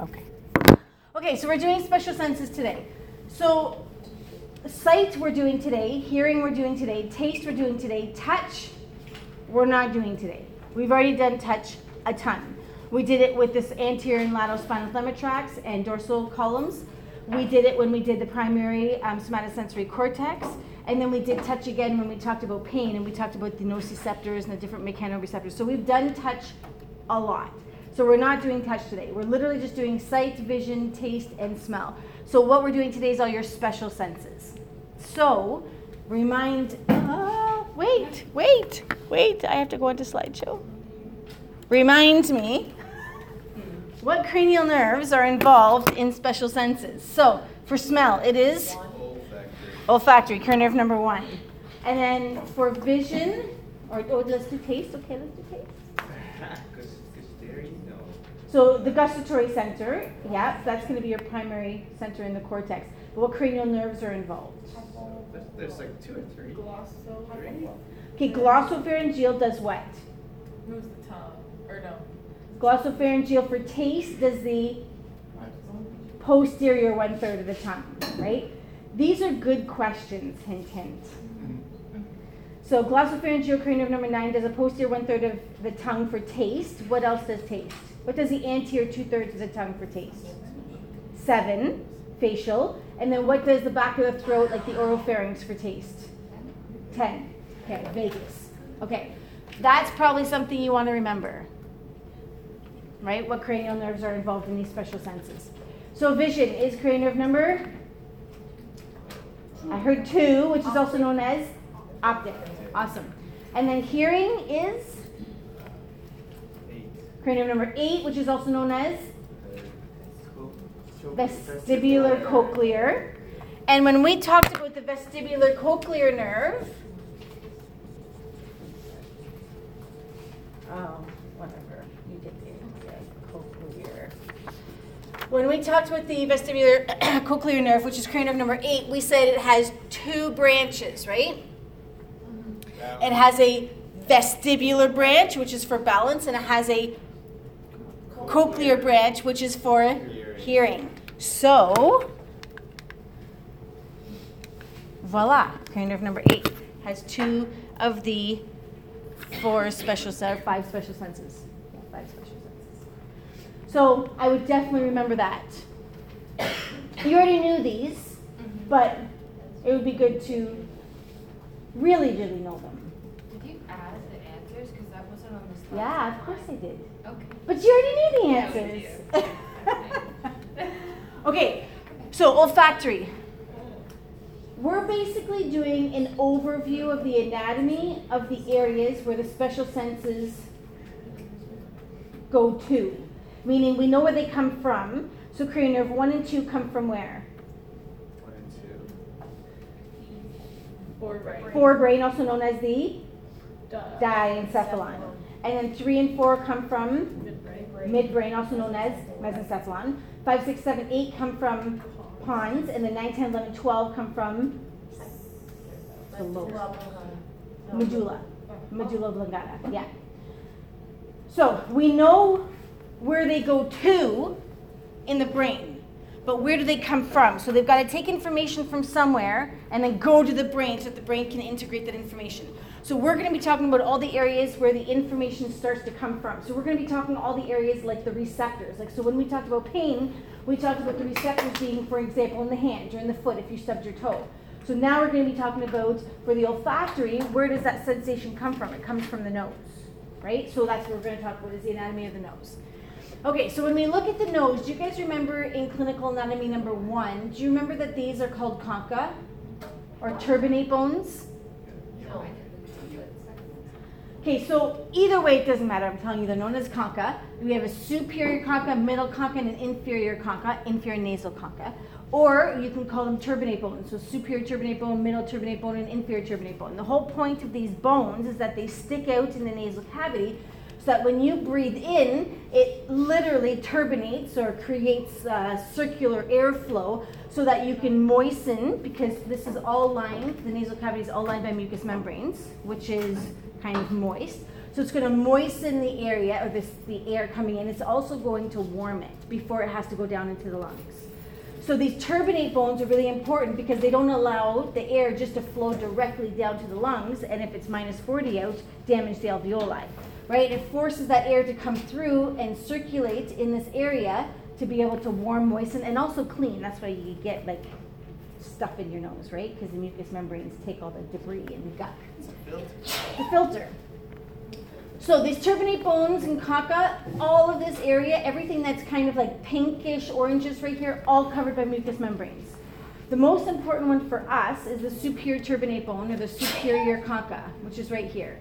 Okay. Okay, so we're doing special senses today. So, sight we're doing today, hearing we're doing today, taste we're doing today, touch we're not doing today. We've already done touch a ton. We did it with this anterior and lateral spinothalamic tracts and dorsal columns. We did it when we did the primary um, somatosensory cortex. And then we did touch again when we talked about pain and we talked about the nociceptors and the different mechanoreceptors. So we've done touch a lot. So we're not doing touch today. We're literally just doing sight, vision, taste, and smell. So what we're doing today is all your special senses. So remind, uh, wait, wait, wait, I have to go into slideshow. Remind me what cranial nerves are involved in special senses. So for smell, it is olfactory, cranial nerve number one. And then for vision, or oh, let's do taste. Okay, let's do taste. So the gustatory center, yeah, that's going to be your primary center in the cortex. But what cranial nerves are involved? There's like two or three. Okay, glossopharyngeal does what? Moves the tongue, or no? Glossopharyngeal for taste does the posterior one third of the tongue, right? These are good questions, hint, hint. Mm-hmm. So glossopharyngeal cranial nerve number nine does a posterior one third of the tongue for taste. What else does taste? What does the anterior two thirds of the tongue for taste? Seven, facial. And then what does the back of the throat, like the oropharynx, for taste? Ten. Okay, vagus. Okay, that's probably something you want to remember. Right? What cranial nerves are involved in these special senses? So vision is cranial nerve number. I heard two, which is also known as optic. Awesome. And then hearing is cranium number eight, which is also known as vestibular cochlear. And when we talked about the vestibular cochlear nerve, oh, whatever, you did the cochlear. When we talked about the vestibular cochlear nerve, which is cranium number eight, we said it has two branches, right? Mm-hmm. It has a vestibular branch, which is for balance, and it has a cochlear branch, which is for hearing. So, voila, cranial nerve number eight has two of the four special set, five special senses. Yeah, five special senses. So I would definitely remember that. You already knew these, mm-hmm. but it would be good to really, really know them. Did you add the answers? Because that wasn't on the slide. Yeah, of course I did. Okay. But you already knew the Yeah, answers. okay, so olfactory. We're basically doing an overview of the anatomy of the areas where the special senses go to. Meaning we know where they come from. So cranial nerve 1 and 2 come from where? One and two. Forebrain. Forebrain, also known as the Duh. diencephalon. And then 3 and 4 come from Midbrain. also known as mesencephalon. 5, 6, 7, 8 come from pons, and then 9, 10, 11, 12 come from the lobes. Medulla. Medulla oblongata, yeah. So we know where they go to in the brain, but where do they come from? So they've got to take information from somewhere and then go to the brain so that the brain can integrate that information. So we're going to be talking about all the areas where the information starts to come from. So we're going to be talking all the areas like the receptors. Like so when we talked about pain, we talked about the receptors being, for example, in the hand or in the foot if you stubbed your toe. So now we're going to be talking about for the olfactory, where does that sensation come from? It comes from the nose, right? So that's what we're going to talk about is the anatomy of the nose. Okay, so when we look at the nose, do you guys remember in clinical anatomy number one, do you remember that these are called concha or turbinate bones? Okay, so either way, it doesn't matter. I'm telling you, they're known as concha. We have a superior concha, middle concha, and an inferior concha, inferior nasal concha. Or you can call them turbinate bones. So superior turbinate bone, middle turbinate bone, and inferior turbinate bone. The whole point of these bones is that they stick out in the nasal cavity so that when you breathe in, it literally turbinates or creates uh, circular airflow so that you can moisten, because this is all lined, the nasal cavity is all lined by mucous membranes, which is kind of moist. So it's going to moisten the area or this the air coming in. It's also going to warm it before it has to go down into the lungs. So these turbinate bones are really important because they don't allow the air just to flow directly down to the lungs, and if it's minus 40 out, damage the alveoli. Right? It forces that air to come through and circulate in this area to be able to warm, moisten, and also clean. That's why you get like stuff in your nose, right? Because the mucous membranes take all the debris and the gut. It's a filter. The filter. So these turbinate bones and concha, all of this area, everything that's kind of like pinkish, oranges right here, all covered by mucous membranes. The most important one for us is the superior turbinate bone or the superior concha, which is right here.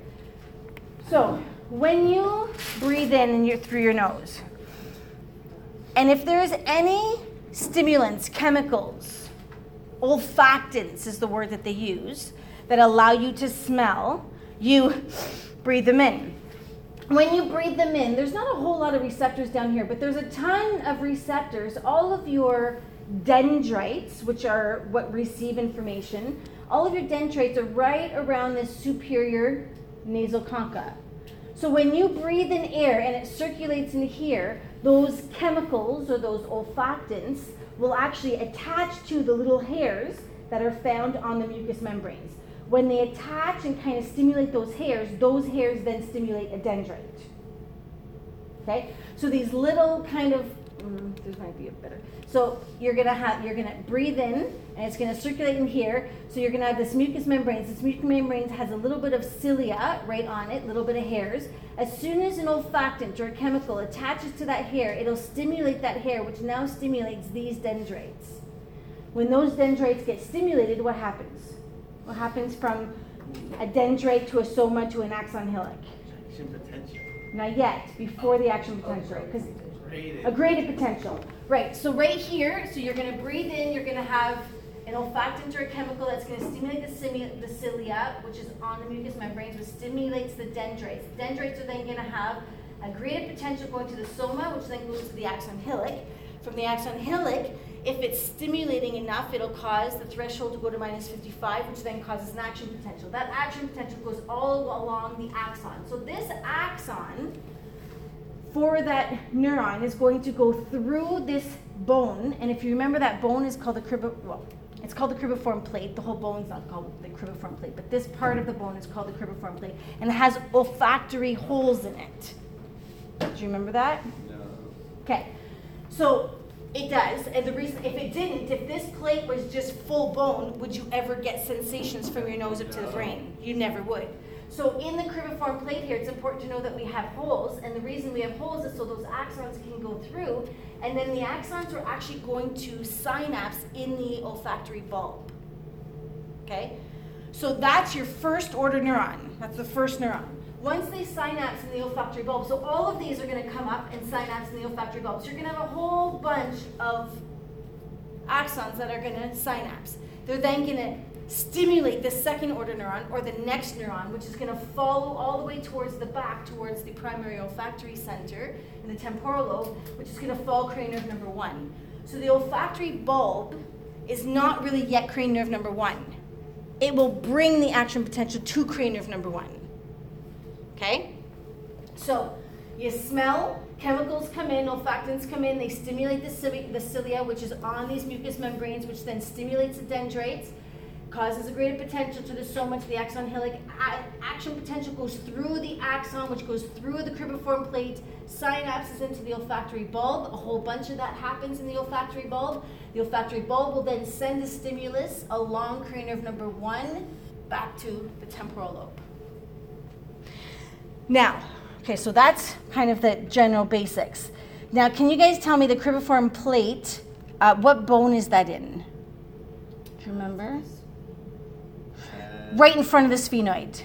So when you breathe in and you're through your nose, and if there's any stimulants, chemicals, olfactants is the word that they use, that allow you to smell, you breathe them in. When you breathe them in, there's not a whole lot of receptors down here, but there's a ton of receptors. All of your dendrites, which are what receive information, all of your dendrites are right around this superior nasal concha. So when you breathe in air and it circulates in here, those chemicals or those olfactants will actually attach to the little hairs that are found on the mucous membranes. When they attach and kind of stimulate those hairs, those hairs then stimulate a dendrite. Okay? So these little kind of mm, this might be a better. So you're gonna have you're gonna breathe in and it's gonna circulate in here. So you're gonna have this mucous membrane. This mucous membrane has a little bit of cilia right on it, a little bit of hairs. As soon as an olfactant or a chemical attaches to that hair, it'll stimulate that hair, which now stimulates these dendrites. When those dendrites get stimulated, what happens? What happens from a dendrite to a soma to an axon hillock? Action potential. Not yet, before the action potential, because a graded potential. Right, so right here, so you're gonna breathe in, you're gonna have an olfactant chemical that's gonna stimulate the, simu- the cilia, which is on the mucous membranes, which stimulates the dendrites. The Dendrites are then gonna have a graded potential going to the soma, which then goes to the axon hillock. From the axon hillock, if it's stimulating enough, it'll cause the threshold to go to minus 55, which then causes an action potential. That action potential goes all along the axon. So this axon, for that neuron is going to go through this bone, and if you remember, that bone is called the cribi- well, it's called the cribriform plate. The whole bone's not called the cribriform plate, but this part of the bone is called the cribriform plate, and it has olfactory holes in it. Do you remember that? No. Okay, so it does, and the reason, if it didn't, if this plate was just full bone, would you ever get sensations from your nose up to the brain? You never would. So in the cribriform plate here, it's important to know that we have holes, and the reason we have holes is so those axons can go through, and then the axons are actually going to synapse in the olfactory bulb. Okay? So that's your first order neuron. That's the first neuron. Once they synapse in the olfactory bulb, so all of these are going to come up and synapse in the olfactory bulb. So you're going to have a whole bunch of axons that are going to synapse. They're then going to stimulate the second order neuron or the next neuron, which is going to follow all the way towards the back, towards the primary olfactory center in the temporal lobe, which is going to follow cranial nerve number one. So the olfactory bulb is not really yet cranial nerve number one. It will bring the action potential to cranial nerve number one. Okay? So you smell, chemicals come in, olfactants come in, they stimulate the cilia, which is on these mucous membranes, which then stimulates the dendrites, causes a greater potential to the soma, to the axon hillock. A- action potential goes through the axon, which goes through the cribriform plate, synapses into the olfactory bulb. A whole bunch of that happens in the olfactory bulb. The olfactory bulb will then send the stimulus along cranial nerve number one back to the temporal lobe. Now, okay, so that's kind of the general basics. Now, can you guys tell me the cribriform plate, uh, what bone is that in? Do you remember? Right in front of the sphenoid.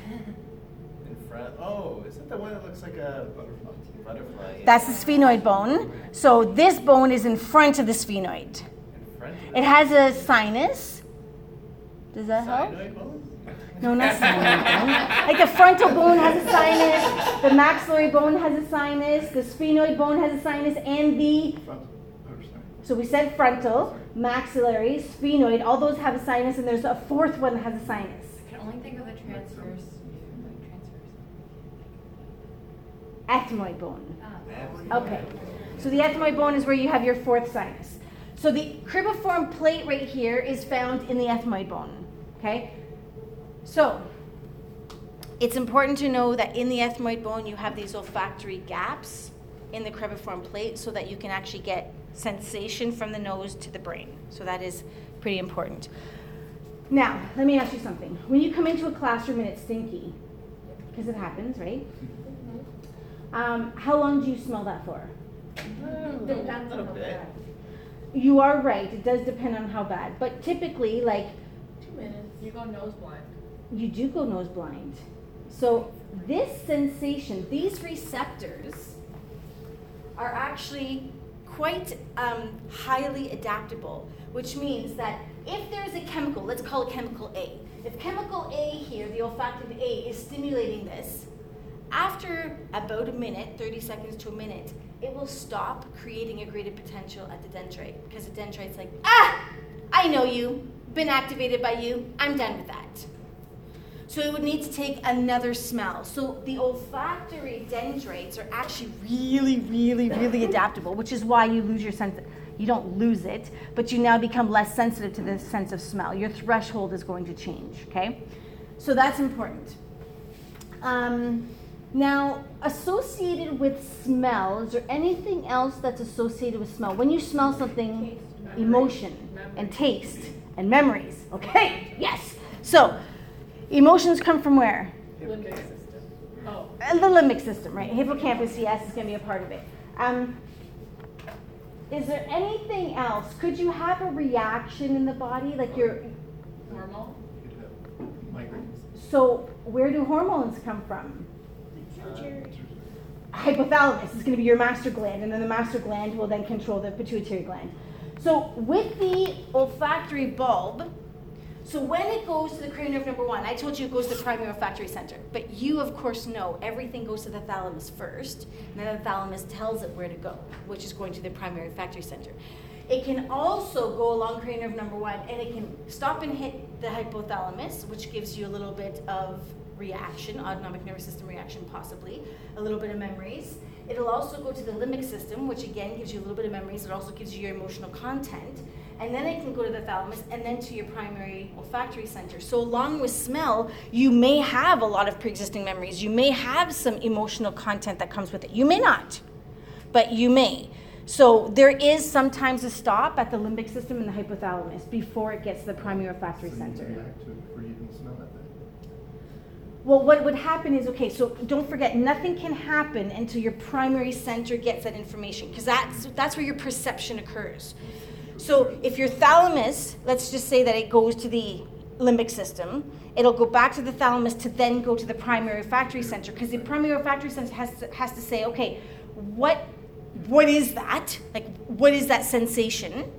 In front. Oh, is that the one that looks like a butterfly? Butterfly. yeah. That's the sphenoid bone. So this bone is in front of the sphenoid. In front. It has a sinus. Does that help? Sinoid bone? No, not sphenoid bone. Like the frontal bone has a sinus, the maxillary bone has a sinus, the sphenoid bone has a sinus, and the Front. Sorry. So we said frontal, maxillary, sphenoid, all those have a sinus, and there's a fourth one that has a sinus. I only think of the transverse, like transverse. ethmoid bone. Ah, Okay. So the ethmoid bone is where you have your fourth sinus. So the cribriform plate right here is found in the ethmoid bone. Okay? So it's important to know that in the ethmoid bone you have these olfactory gaps in the cribriform plate so that you can actually get sensation from the nose to the brain. So that is pretty important. Now, let me ask you something. When you come into a classroom and it's stinky, because it happens, right? Um, how long do you smell that for? Depends on how bad. You are right. It does depend on how bad. But typically, like, Two minutes, you go nose blind. you do go nose blind. So, this sensation, these receptors, are actually quite um, highly adaptable, which means that if there's a chemical, let's call it chemical A, if chemical A here, the olfactive A, is stimulating this, after about a minute, 30 seconds to a minute, it will stop creating a graded potential at the dendrite because the dendrite's like, ah, I know you, been activated by you, I'm done with that. So it would need to take another smell. So the olfactory dendrites are actually really, really, really adaptable, which is why you lose your sense. You don't lose it, but you now become less sensitive to the sense of smell. Your threshold is going to change, okay? So that's important. Um, now, associated with smell, is there anything else that's associated with smell? When you smell something, Taste, emotion memory. and taste and memories. Okay, yes. So, emotions come from where? Limbic system. Oh, Uh, The limbic system, right? Hippocampus, yes, is going to be a part of it. Um, is there anything else? Could you have a reaction in the body, like your? normal. Migraines. So, where do hormones come from? hypothalamus is going to be your master gland, and then the master gland will then control the pituitary gland. So with the olfactory bulb, so when it goes to the cranial nerve number one, I told you it goes to the primary olfactory center, but you of course know everything goes to the thalamus first, and then the thalamus tells it where to go, which is going to the primary olfactory center. It can also go along cranial nerve number one, and it can stop and hit the hypothalamus, which gives you a little bit of reaction, autonomic nervous system reaction, possibly, a little bit of memories. It'll also go to the limbic system, which again gives you a little bit of memories. It also gives you your emotional content. And then it can go to the thalamus and then to your primary olfactory center. So, along with smell, you may have a lot of pre existing memories. You may have some emotional content that comes with it. You may not, but you may. So, there is sometimes a stop at the limbic system and the hypothalamus before it gets to the primary olfactory So center. react to it before you even smell it then? Well, what would happen is okay, so don't forget, nothing can happen until your primary center gets that information, because that's, that's where your perception occurs. So if your thalamus, let's just say that it goes to the limbic system, it'll go back to the thalamus to then go to the primary olfactory center, because the primary olfactory center has to, has to say, okay, what, what is that? Like, what is that sensation?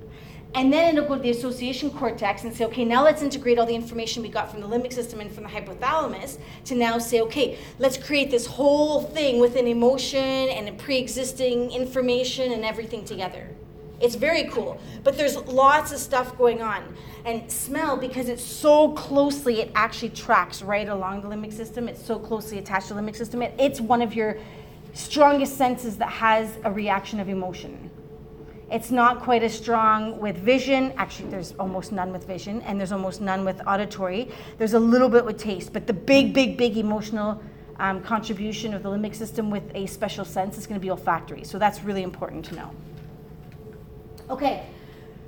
And then it'll go to the association cortex and say, okay, now let's integrate all the information we got from the limbic system and from the hypothalamus to now say, okay, let's create this whole thing with an emotion and a pre existing information and everything together. It's very cool. But there's lots of stuff going on. And smell, because it's so closely, it actually tracks right along the limbic system. It's so closely attached to the limbic system. It, it's one of your strongest senses that has a reaction of emotion. It's not quite as strong with vision. Actually, there's almost none with vision, and there's almost none with auditory. There's a little bit with taste, but the big, big, big emotional um, contribution of the limbic system with a special sense is going to be olfactory. So that's really important to know. Okay,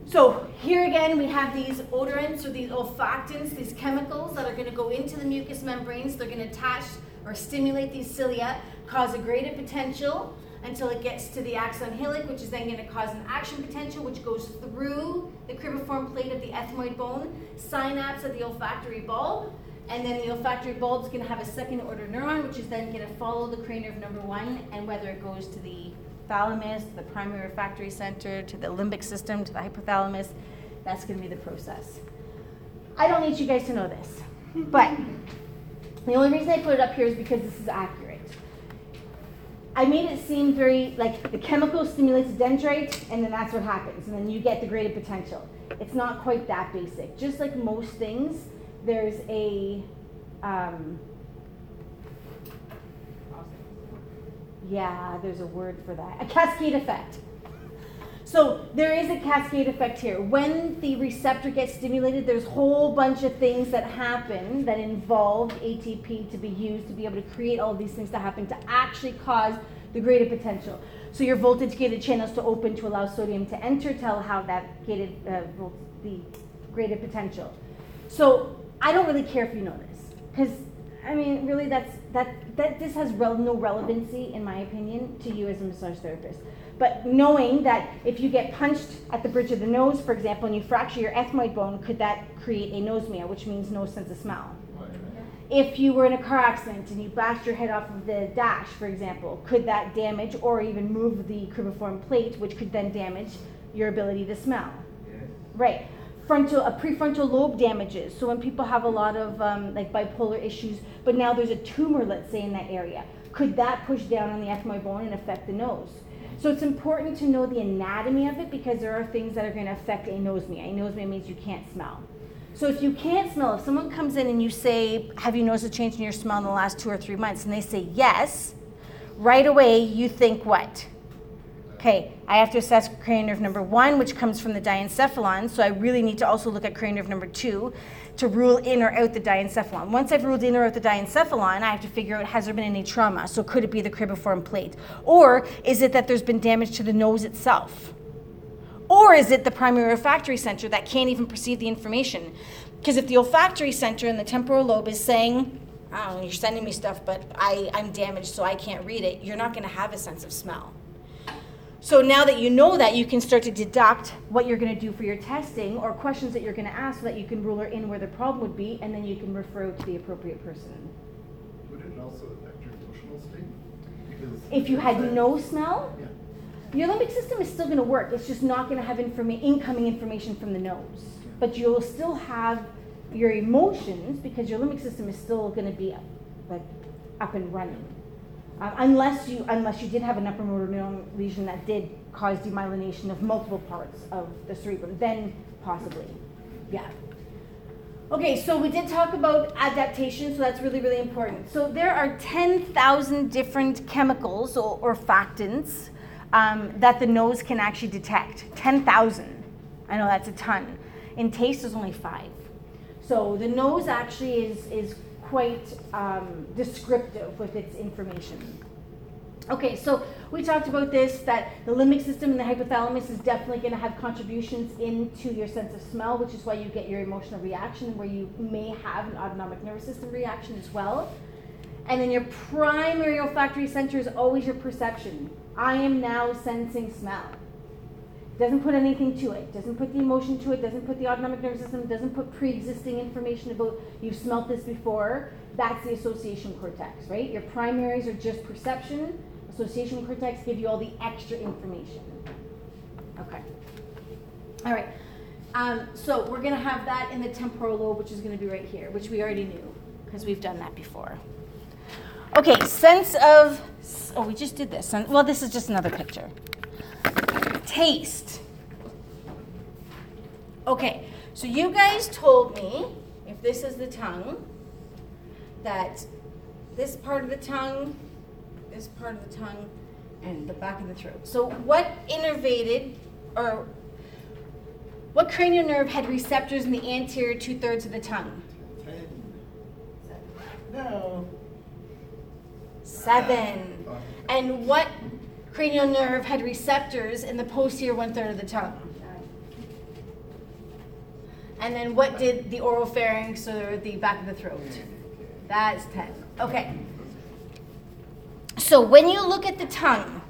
so here again we have these odorants or these olfactants, these chemicals that are going to go into the mucous membranes. They're going to attach or stimulate these cilia, cause a graded potential until it gets to the axon hillock, which is then going to cause an action potential, which goes through the cribriform plate of the ethmoid bone, synapse of the olfactory bulb, and then the olfactory bulb is going to have a second order neuron, which is then going to follow the cranial nerve number one, and whether it goes to the thalamus, to the primary olfactory center, to the limbic system, to the hypothalamus, that's going to be the process. I don't need you guys to know this, but the only reason I put it up here is because this is accurate. I made it seem very like the chemical stimulates the dendrite, and then that's what happens, and then you get the graded potential. It's not quite that basic. Just like most things, there's a um, Yeah, there's a word for that. A cascade effect. So there is a cascade effect here. When the receptor gets stimulated, there's a whole bunch of things that happen that involve ATP to be used to be able to create all these things to happen to actually cause the greater potential. So your voltage gated channels to open to allow sodium to enter tell how that gated uh, the greater potential. So I don't really care if you know this because I mean really that's that that this has rel- no relevancy in my opinion to you as a massage therapist. But knowing that if you get punched at the bridge of the nose, for example, and you fracture your ethmoid bone, could that create a anosmia, which means no sense of smell? If you were in a car accident and you bashed your head off of the dash, for example, could that damage or even move the cribriform plate, which could then damage your ability to smell? Right. Frontal, a prefrontal lobe damages. So when people have a lot of um, like bipolar issues, but now there's a tumor, let's say, in that area, could that push down on the ethmoid bone and affect the nose? So it's important to know the anatomy of it because there are things that are going to affect a anosmia. Anosmia means you can't smell. So if you can't smell, if someone comes in and you say, "Have you noticed a change in your smell in the last two or three months?" and they say yes, right away you think what? Okay, I have to assess cranial nerve number one, which comes from the diencephalon. So I really need to also look at cranial nerve number two to rule in or out the diencephalon. Once I've ruled in or out the diencephalon, I have to figure out has there been any trauma? So could it be the cribriform plate? Or is it that there's been damage to the nose itself? Or is it the primary olfactory center that can't even perceive the information? Because if the olfactory center and the temporal lobe is saying, know, you're sending me stuff, but I, I'm damaged, so I can't read it, you're not going to have a sense of smell. So now that you know that, you can start to deduct what you're going to do for your testing or questions that you're going to ask so that you can rule in where the problem would be, and then you can refer to the appropriate person. Would it also affect your emotional state? Because If you had no smell, Yeah. Your limbic system is still going to work. It's just not going to have informa- incoming information from the nose. But you'll still have your emotions because your limbic system is still going to be like up and running. Uh, unless you unless you did have an upper motor neuron lesion that did cause demyelination of multiple parts of the cerebrum, then possibly, yeah. Okay, so we did talk about adaptation, so that's really, really important. So there are 10,000 different chemicals or, olfactants um, that the nose can actually detect. 10,000. I know that's a ton. In taste, there's only five. So the nose actually is, is quite um, descriptive with its information. Okay, so we talked about this that the limbic system and the hypothalamus is definitely going to have contributions into your sense of smell, which is why you get your emotional reaction, where you may have an autonomic nervous system reaction as well. And then your primary olfactory center is always your perception. I am now sensing smell. Doesn't put anything to it. Doesn't put the emotion to it. Doesn't put the autonomic nervous system. Doesn't put pre-existing information about you've smelt this before. That's the association cortex, right? Your primaries are just perception. Association cortex give you all the extra information. Okay. All right. Um, so we're gonna have that in the temporal lobe, which is gonna be right here, which we already knew because we've done that before. Okay, sense of. Oh, we just did this. Well, this is just another picture. Taste. Okay, so you guys told me, if this is the tongue, that this part of the tongue, this part of the tongue, and the back of the throat. So, what innervated or what cranial nerve had receptors in the anterior two thirds of the tongue? Ten. No. Seven. And what cranial nerve had receptors in the posterior one third of the tongue? And then what did the oral pharynx or the back of the throat? That's 10. Okay. So when you look at the tongue,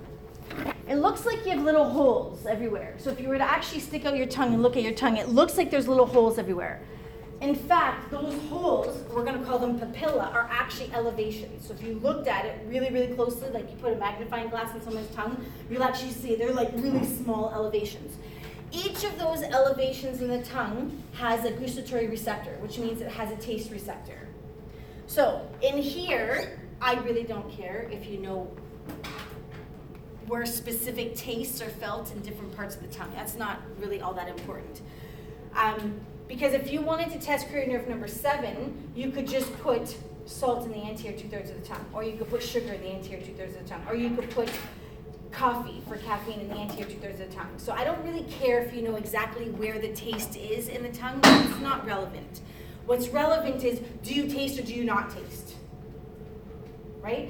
it looks like you have little holes everywhere. So if you were to actually stick out your tongue and look at your tongue, it looks like there's little holes everywhere. In fact, those holes, we're going to call them papilla, are actually elevations. So if you looked at it really, really closely, like you put a magnifying glass on someone's tongue, you'll actually see they're like really small elevations. Each of those elevations in the tongue has a gustatory receptor, which means it has a taste receptor. So in here, I really don't care if you know where specific tastes are felt in different parts of the tongue. That's not really all that important. Um, because if you wanted to test cranial nerve number seven, you could just put salt in the anterior two thirds of the tongue, or you could put sugar in the anterior two thirds of the tongue, or you could put coffee for caffeine in the anterior two thirds of the tongue. So I don't really care if you know exactly where the taste is in the tongue. It's not relevant. What's relevant is do you taste or do you not taste? Right?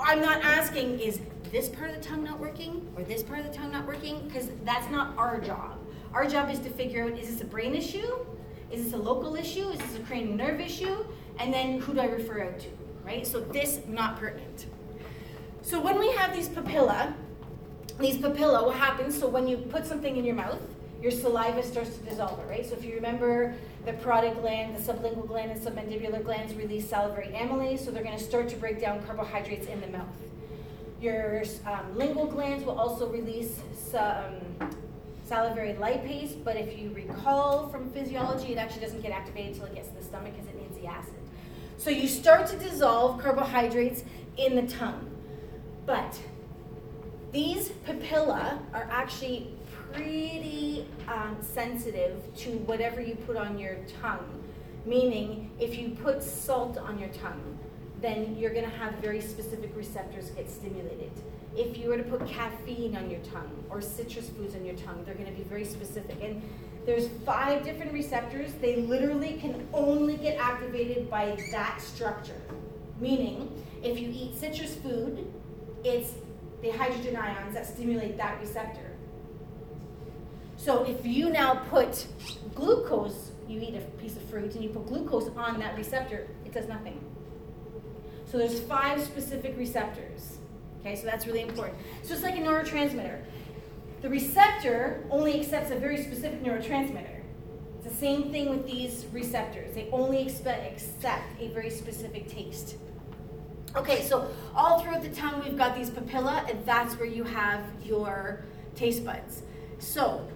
I'm not asking is this part of the tongue not working or this part of the tongue not working because that's not our job. Our job is to figure out is this a brain issue? Is this a local issue? Is this a cranial nerve issue? And then who do I refer out to? Right? So this not pertinent. So when we have these papilla, these papilla, what happens? So when you put something in your mouth, your saliva starts to dissolve it, right? So if you remember the parotid gland, the sublingual gland, and submandibular glands release salivary amylase, so they're going to start to break down carbohydrates in the mouth. Your um, lingual glands will also release um, salivary lipase, but if you recall from physiology, it actually doesn't get activated until it gets to the stomach because it needs the acid. So you start to dissolve carbohydrates in the tongue. But these papilla are actually pretty um, sensitive to whatever you put on your tongue. Meaning, if you put salt on your tongue, then you're going to have very specific receptors get stimulated. If you were to put caffeine on your tongue or citrus foods on your tongue, they're going to be very specific. And there's five different receptors. They literally can only get activated by that structure. Meaning, if you eat citrus food, it's the hydrogen ions that stimulate that receptor. So if you now put glucose, you eat a piece of fruit and you put glucose on that receptor, it does nothing. So there's five specific receptors. Okay, so that's really important. So it's like a neurotransmitter. The receptor only accepts a very specific neurotransmitter. It's the same thing with these receptors. They only accept a very specific taste. Okay, so all throughout the tongue, we've got these papilla, and that's where you have your taste buds. So,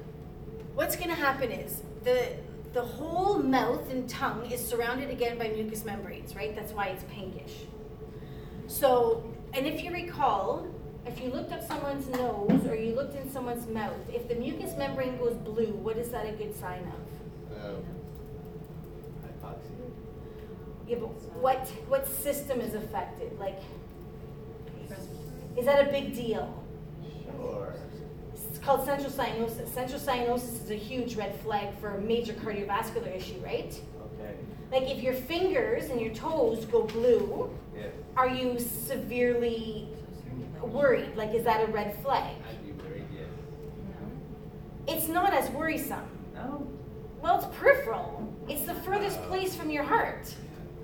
what's going to happen is the the whole mouth and tongue is surrounded again by mucous membranes, right? That's why it's pinkish. So, and if you recall, if you looked up someone's nose or you looked in someone's mouth, if the mucous membrane goes blue, what is that a good sign of? Um, hypoxia? Yeah, but what what system is affected? Like, is that a big deal? Sure. It's called central cyanosis. Central cyanosis is a huge red flag for a major cardiovascular issue, right? Okay. Like if your fingers and your toes go blue, Yeah. are you severely worried? Like, is that a red flag? I'd be worried, yes. It's not as worrisome. No. Well, it's peripheral. It's the furthest uh, place from your heart.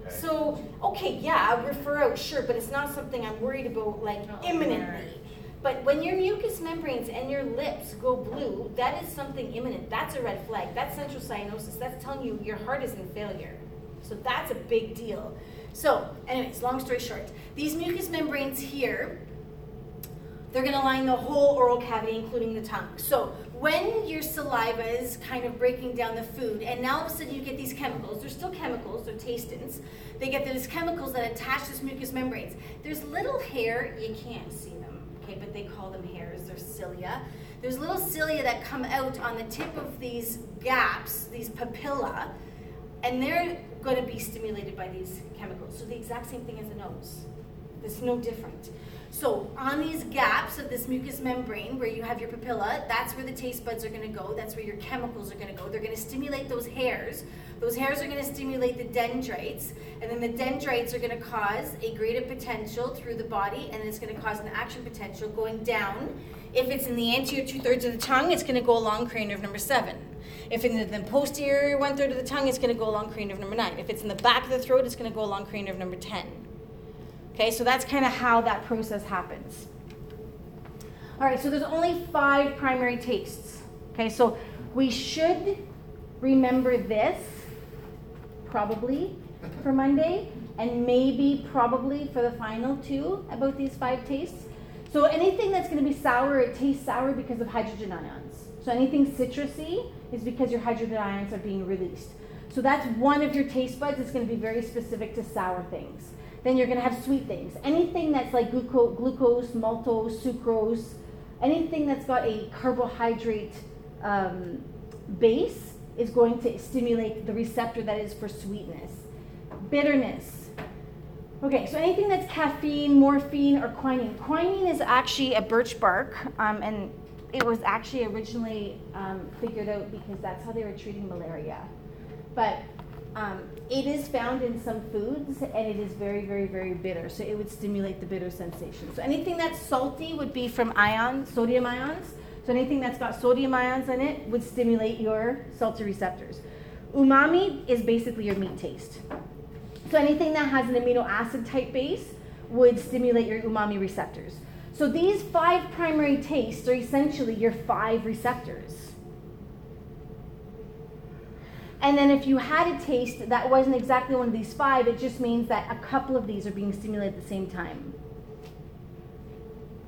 Okay. So, okay, yeah, I'll refer out, sure, but it's not something I'm worried about, like, Not imminently. But when your mucous membranes and your lips go blue, that is something imminent. That's a red flag. That's central cyanosis. That's telling you your heart is in failure. So that's a big deal. So, anyways, long story short, these mucous membranes here, they're going to line the whole oral cavity, including the tongue. So, when your saliva is kind of breaking down the food, and now all of a sudden you get these chemicals, they're still chemicals, they're tastins. They get these chemicals that attach to this mucous membranes. There's little hair, you can't see them, okay, but they call them hairs, they're cilia. There's little cilia that come out on the tip of these gaps, these papilla, and they're going to be stimulated by these chemicals. So, the exact same thing as the nose. It's no different. So on these gaps of this mucous membrane where you have your papilla, that's where the taste buds are going to go. That's where your chemicals are going to go. They're going to stimulate those hairs. Those hairs are going to stimulate the dendrites, and then the dendrites are going to cause a gradient potential through the body, and it's going to cause an action potential going down. If it's in the anterior two thirds of the tongue, it's going to go along cranial nerve number seven. If in the, the posterior one third of the tongue, it's going to go along cranial nerve number nine. If it's in the back of the throat, it's going to go along cranial nerve number ten. Okay, so that's kind of how that process happens. All right, so there's only five primary tastes. Okay, so we should remember this probably for Monday, and maybe probably for the final two about these five tastes. So anything that's going to be sour, it tastes sour because of hydrogen ions. So anything citrusy is because your hydrogen ions are being released. So that's one of your taste buds. It's going to be very specific to sour things. Then you're going to have sweet things. Anything that's like glucose, glucose maltose, sucrose, anything that's got a carbohydrate um, base is going to stimulate the receptor that is for sweetness. Bitterness. Okay, so anything that's caffeine, morphine, or quinine. Quinine is actually a birch bark, um, and it was actually originally um, figured out because that's how they were treating malaria. But um, it is found in some foods, and it is very, very, very bitter. So it would stimulate the bitter sensation. So anything that's salty would be from ions, sodium ions. So anything that's got sodium ions in it would stimulate your salty receptors. Umami is basically your meat taste. So anything that has an amino acid type base would stimulate your umami receptors. So these five primary tastes are essentially your five receptors. And then if you had a taste that wasn't exactly one of these five, it just means that a couple of these are being stimulated at the same time.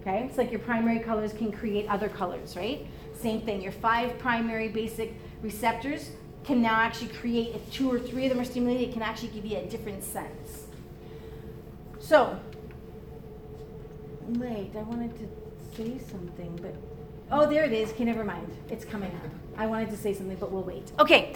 Okay? It's like your primary colors can create other colors, right? Same thing. Your five primary basic receptors can now actually create, if two or three of them are stimulated, it can actually give you a different sense. So, wait, I wanted to say something, but oh, there it is. Okay, never mind. It's coming up. I wanted to say something, but we'll wait. Okay,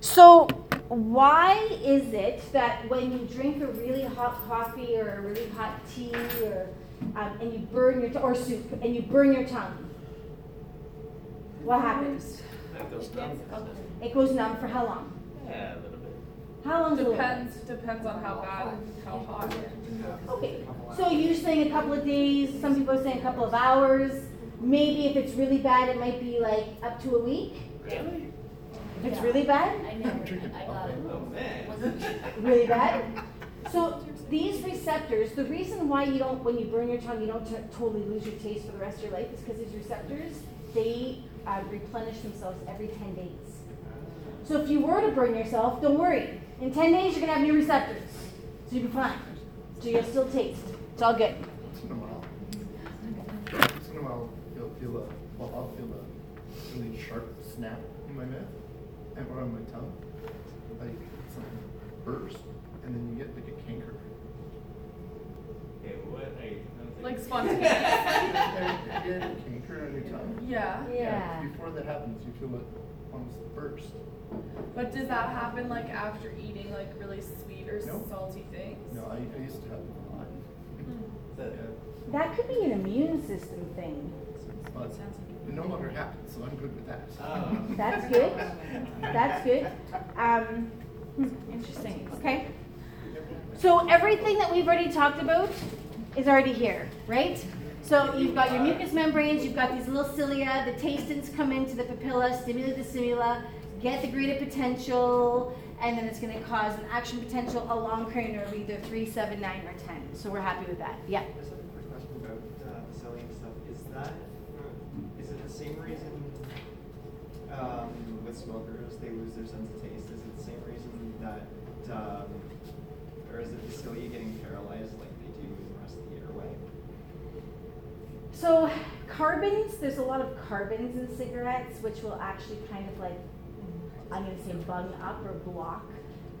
so why is it that when you drink a really hot coffee or a really hot tea or um, and you burn your t- or soup and you burn your tongue, what happens? That goes down. It goes numb for how long? Yeah, a little bit. How long? Depends, depends on how bad, how hot. Okay, so you're saying a couple of days. Some people are saying a couple of hours. Maybe if it's really bad, it might be like up to a week. Really? If it's really bad, I never, I got it. Oh, man. really bad. So these receptors, the reason why you don't, when you burn your tongue, you don't t- totally lose your taste for the rest of your life is because these receptors, they uh, replenish themselves every 10 days. So if you were to burn yourself, don't worry. In 10 days, you're gonna have new receptors. So you'll be fine. So you'll still taste. It's all good. Once in a while. Once in a while, you'll feel a, well, I'll feel a really sharp snap in my mouth and or on my tongue. Like something burst, and then you get like a canker. Okay, what? I'm Like spontaneous. A canker on your tongue. Yeah. Yeah. Before that happens, you feel it almost burst. But does that happen like after eating like really sweet or No. salty things? No, I, I used to have it a lot. Is that- Yeah. That could be an immune system thing. But it no longer happens, so I'm good with that. Oh. That's good. That's good. Um, hmm, interesting. Okay. So everything that we've already talked about is already here, right? So you've got your mucous membranes, you've got these little cilia, the tastins come into the papilla, stimulate the stimula, get the greater potential, and then it's going to cause an action potential along cranial nerve either 3, 7, 9, or 10. So we're happy with that. Yeah. Just a quick question about uh, the selling stuff. Is that, is it the same reason um, with smokers they lose their sense of taste? Is it the same reason that, um, or is it the cilia getting paralyzed like they do in the rest of the airway? So carbons, there's a lot of carbons in cigarettes, which will actually kind of like, I'm gonna say bung up or block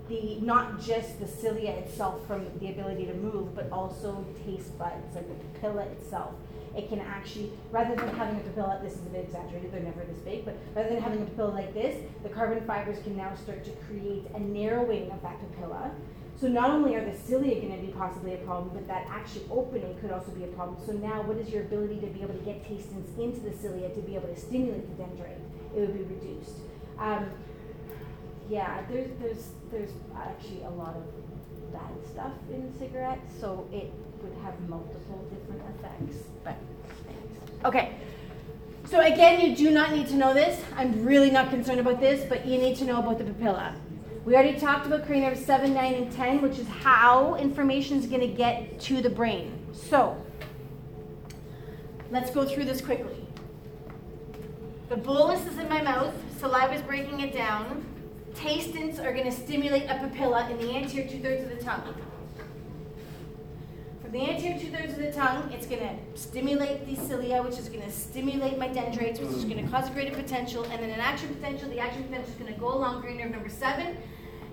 the, not just the cilia itself from the ability to move, but also taste buds, like the papilla itself. It can actually, rather than having a papilla, this is a bit exaggerated, they're never this big, but rather than having a papilla like this, the carbon fibers can now start to create a narrowing of that papilla. So not only are the cilia going to be possibly a problem, but that actual opening could also be a problem. So now, what is your ability to be able to get tastins into the cilia to be able to stimulate the dendrite? It would be reduced. Um, yeah, there's there's there's actually a lot of bad stuff in cigarettes, so it would have multiple different effects. But. Okay. So again, you do not need to know this. I'm really not concerned about this, but you need to know about the papilla. We already talked about cranial nerves 7, 9, and 10, which is how information is going to get to the brain. So, let's go through this quickly. The bolus is in my mouth, saliva is breaking it down. Tastins are going to stimulate a papilla in the anterior two thirds of the tongue. From the anterior two thirds of the tongue, it's going to stimulate the cilia, which is going to stimulate my dendrites, which is going to cause a greater potential, and then an action potential. The action potential is going to go along cranial nerve number seven,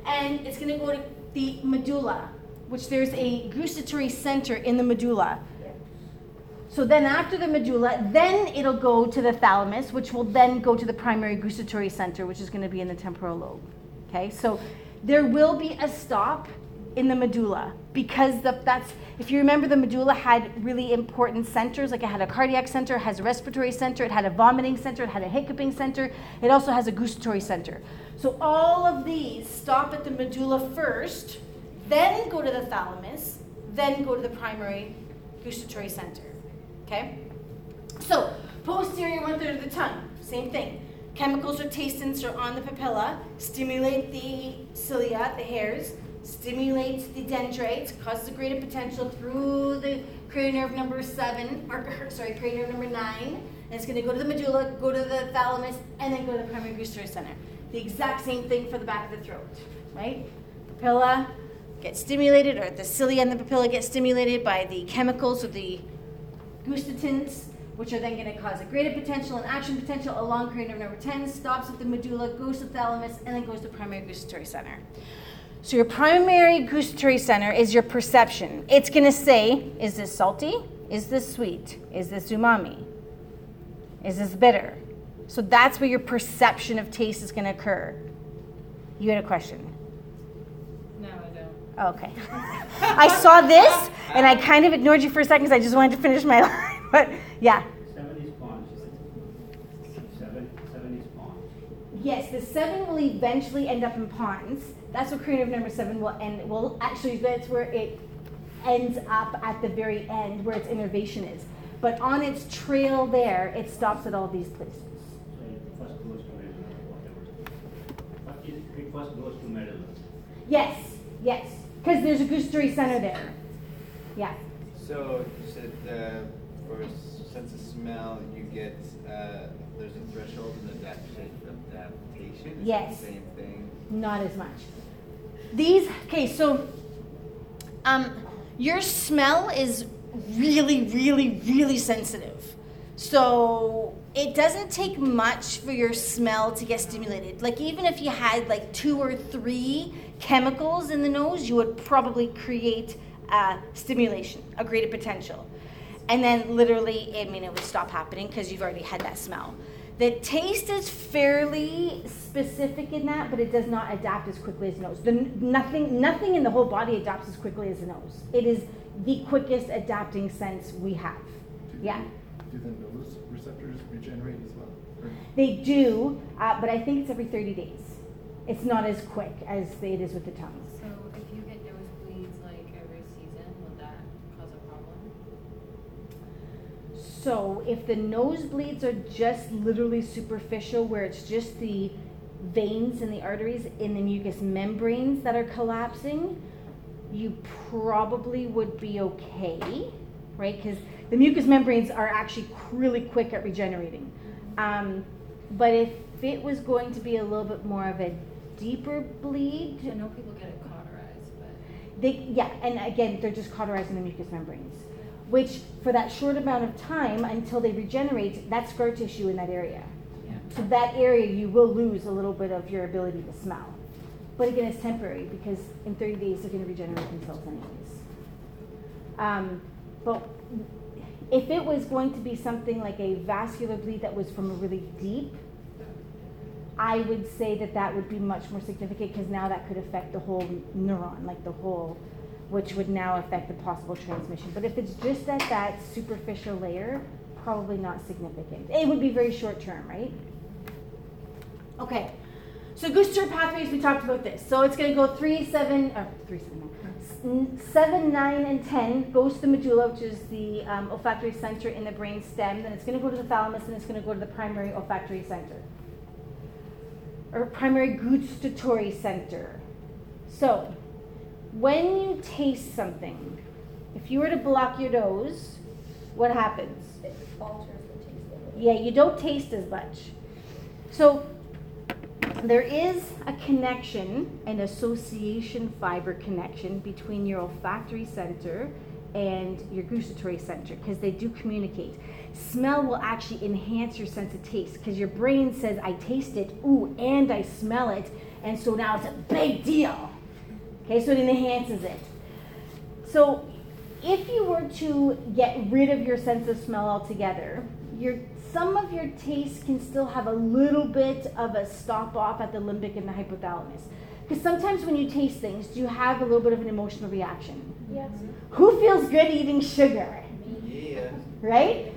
and it's going to go to the medulla, which there's a gustatory center in the medulla. So then after the medulla, then it'll go to the thalamus, which will then go to the primary gustatory center, which is going to be in the temporal lobe. Okay, so there will be a stop in the medulla because the, that's if you remember the medulla had really important centers like it had a cardiac center it has a respiratory center it had a vomiting center it had a hiccuping center it also has a gustatory center so all of these stop at the medulla first then go to the thalamus then go to the primary gustatory center okay so posterior one third of the tongue same thing chemicals or tastants are on the papilla stimulate the cilia the hairs stimulates the dendrites, causes a greater potential through the cranial nerve number seven, or er, sorry, cranial nerve number nine. And it's going to go to the medulla, go to the thalamus, and then go to the primary gustatory center. The exact same thing for the back of the throat, right? Papilla gets stimulated, or the cilia and the papilla get stimulated by the chemicals or the gustatins, which are then going to cause a graded potential and action potential along cranial nerve number 10, stops at the medulla, goes to thalamus, and then goes to primary gustatory center. So your primary gustatory center is your perception. It's going to say, is this salty? Is this sweet? Is this umami? Is this bitter? So that's where your perception of taste is going to occur. You had a question. No, I don't. Okay. I saw this and I kind of ignored you for a second because I just wanted to finish my line. But yeah. Seven is sponge. Seven, seven is. Yes, the seven will eventually end up in pons. That's where creative number seven will end. Well, actually, that's where it ends up at the very end, where its innervation is. But on its trail there, it stops at all these places. So it first goes to medulla, whatever. But it, it first goes to medulla. Yes, yes, because there's a gustatory center there. Yeah. So you said uh, for sense of smell, you get uh, there's a threshold and adaptation. Adaptation. Is Yes. Same thing. Not as much. These, okay, so um, your smell is really, really, really sensitive. So it doesn't take much for your smell to get stimulated. Like even if you had like two or three chemicals in the nose, you would probably create uh, stimulation, a greater potential. And then literally, I mean, it would stop happening because you've already had that smell. The taste is fairly specific in that, but it does not adapt as quickly as the nose. The, nothing, nothing in the whole body adapts as quickly as the nose. It is the quickest adapting sense we have. Do- Yeah. Do the nose receptors regenerate as well? They do, uh, but I think it's every 30 days. It's not as quick as it is with the tongue. So if you get nosebleeds like every season, will that cause a problem? So if the nosebleeds are just literally superficial, where it's just the veins and the arteries in the mucous membranes that are collapsing, you probably would be okay, right? Because the mucous membranes are actually really quick at regenerating. Um, but if it was going to be a little bit more of a deeper bleed, I know people get it cauterized, but they, yeah, and again, they're just cauterizing the mucous membranes, which for that short amount of time until they regenerate, that scar tissue in that area. yeah. So that area, you will lose a little bit of your ability to smell. But again, it's temporary because in 30 days they're going to regenerate themselves anyways. Um, but if it was going to be something like a vascular bleed that was from a really deep, I would say that that would be much more significant because now that could affect the whole neuron, like the whole, which would now affect the possible transmission. But if it's just at that superficial layer, probably not significant. It would be very short term, right? Okay. So gustatory pathways, we talked about this. So it's going to go three, seven, or three, seven, nine. Seven, nine, and ten goes to the medulla, which is the um, olfactory center in the brain stem. Then it's going to go to the thalamus, and it's going to go to the primary olfactory center, or primary gustatory center. So, when you taste something, if you were to block your nose, what happens? It alters the taste. Yeah, you don't taste as much. So there is a connection, an association fiber connection between your olfactory center and your gustatory center because they do communicate. Smell will actually enhance your sense of taste because your brain says, I taste it, ooh, and I smell it, and so now it's a big deal. Okay, so it enhances it. So, if you were to get rid of your sense of smell altogether, your some of your taste can still have a little bit of a stop off at the limbic and the hypothalamus. Because sometimes when you taste things, do you have a little bit of an emotional reaction? Yes. Who feels good eating sugar? Yeah. Right?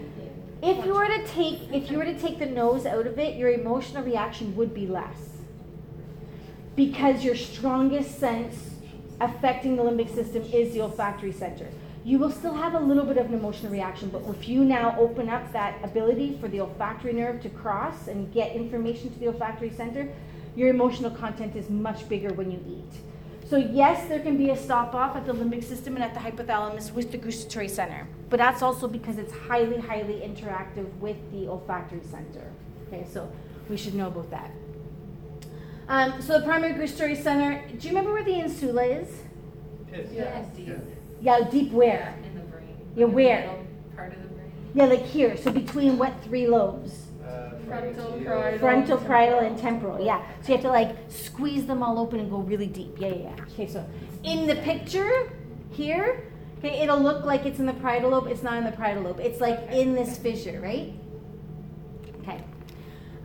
If you were to take if you were to take the nose out of it, your emotional reaction would be less. Because your strongest sense affecting the limbic system is the olfactory center. You will still have a little bit of an emotional reaction, but if you now open up that ability for the olfactory nerve to cross and get information to the olfactory center, your emotional content is much bigger when you eat. So yes, there can be a stop off at the limbic system and at the hypothalamus with the gustatory center, but that's also because it's highly, highly interactive with the olfactory center. Okay, so we should know about that. Um, so the primary gustatory center. Do you remember where the insula is? Piss. Yeah, deep Yeah, deep where? in the brain. Yeah, like in the where? Part of the brain. Yeah, like here. So between what three lobes? Frontal, frontial. parietal. Frontal, parietal, and temporal. Yeah. So you have to like squeeze them all open and go really deep. Yeah, yeah, yeah. Okay, so in the picture here, okay, it'll look like it's in the parietal lobe. It's not in the parietal lobe. It's like in this fissure, right? Okay.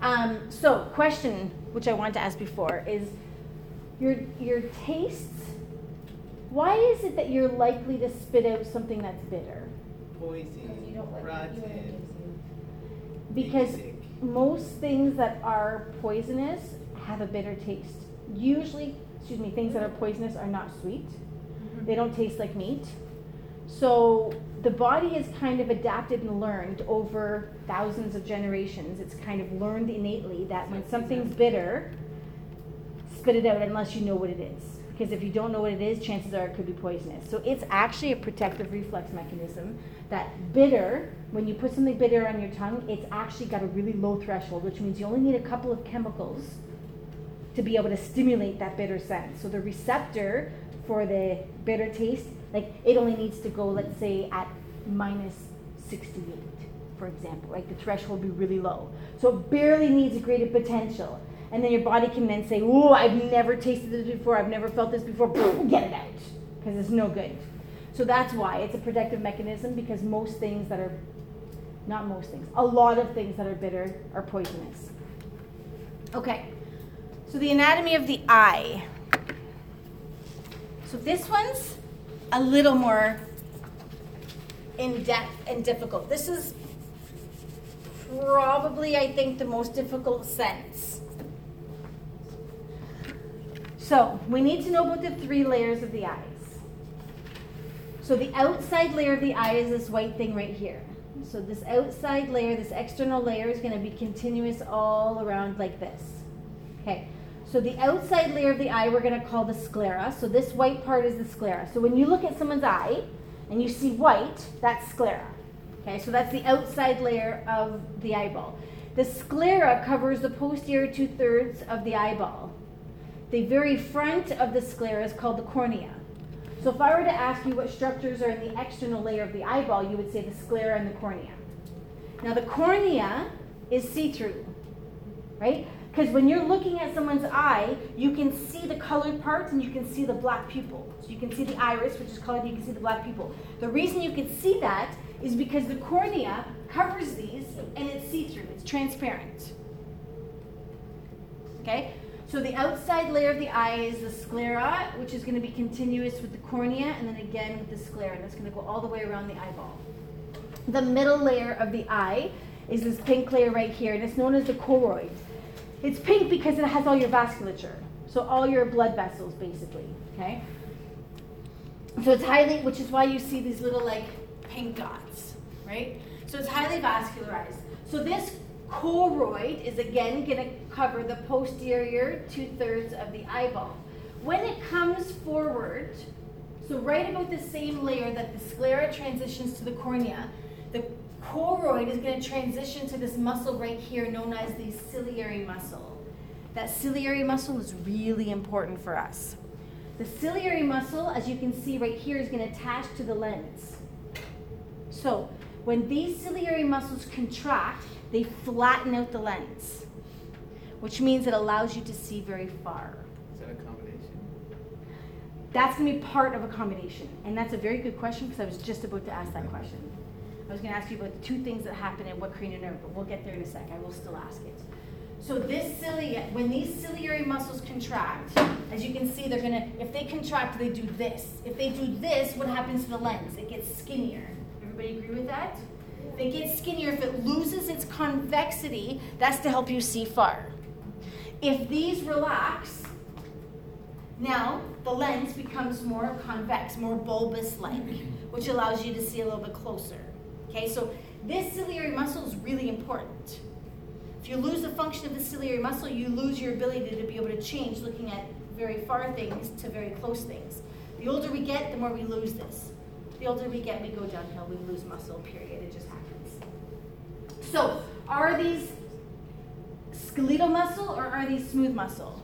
Um, so question, which I wanted to ask before, is your your tastes. Why is it that you're likely to spit out something that's bitter? Poison. Because you don't like, you rotten. don't. Because sick. Most things that are poisonous have a bitter taste. Usually, excuse me, things that are poisonous are not sweet. Mm-hmm. They don't taste like meat. So the body has kind of adapted and learned over thousands of generations. It's kind of learned innately that when something's bitter, spit it out unless you know what it is. Because if you don't know what it is, chances are it could be poisonous. So it's actually a protective reflex mechanism that bitter, when you put something bitter on your tongue, it's actually got a really low threshold, which means you only need a couple of chemicals to be able to stimulate that bitter sense. So the receptor for the bitter taste, like it only needs to go, let's say, at minus 68, for example. Like the threshold would be really low. So it barely needs a graded potential. And then your body can then say, "Oh, I've never tasted this before. I've never felt this before. Get it out, because it's no good." So that's why it's a protective mechanism because most things that are, not most things, a lot of things that are bitter are poisonous. Okay, so the anatomy of the eye. So this one's a little more in depth and difficult. This is probably, I think, the most difficult sense. So we need to know about the three layers of the eyes. So the outside layer of the eye is this white thing right here. So this outside layer, this external layer is going to be continuous all around like this. Okay. So the outside layer of the eye we're going to call the sclera. So this white part is the sclera. So when you look at someone's eye and you see white, that's sclera. Okay, so that's the outside layer of the eyeball. The sclera covers the posterior two thirds of the eyeball. The very front of the sclera is called the cornea. So if I were to ask you what structures are in the external layer of the eyeball, you would say the sclera and the cornea. Now the cornea is see-through, right? Because when you're looking at someone's eye, you can see the colored parts and you can see the black pupil. So you can see the iris, which is colored, you can see the black pupil. The reason you can see that is because the cornea covers these and it's see-through, it's transparent. Okay? So the outside layer of the eye is the sclera, which is going to be continuous with the cornea, and then again with the sclera. And that's going to go all the way around the eyeball. The middle layer of the eye is this pink layer right here, and it's known as the choroid. It's pink because it has all your vasculature, so all your blood vessels, basically. Okay. So it's highly, which is why you see these little like pink dots, right? So it's highly vascularized. So this choroid is again going to cover the posterior two thirds of the eyeball. When it comes forward, so right about the same layer that the sclera transitions to the cornea, the choroid is going to transition to this muscle right here known as the ciliary muscle. That ciliary muscle is really important for us. The ciliary muscle, as you can see right here, is going to attach to the lens. So when these ciliary muscles contract, they flatten out the lens, which means it allows you to see very far. Is that a combination? That's going to be part of accommodation. And that's a very good question because I was just about to ask that question. I was going to ask you about the two things that happen and what cranial nerve, but we'll get there in a sec. I will still ask it. So this cilia, when these ciliary muscles contract, as you can see, they're gonna, if they contract, they do this. If they do this, what happens to the lens? It gets skinnier. Everybody agree with that? It gets skinnier, if it loses its convexity, that's to help you see far. If these relax, now the lens becomes more convex, more bulbous like, which allows you to see a little bit closer. Okay, so this ciliary muscle is really important. If you lose the function of the ciliary muscle, you lose your ability to be able to change looking at very far things to very close things. The older we get, the more we lose this. The older we get, we go downhill, we lose muscle, period. It just happens. So, are these skeletal muscle or are these smooth muscle?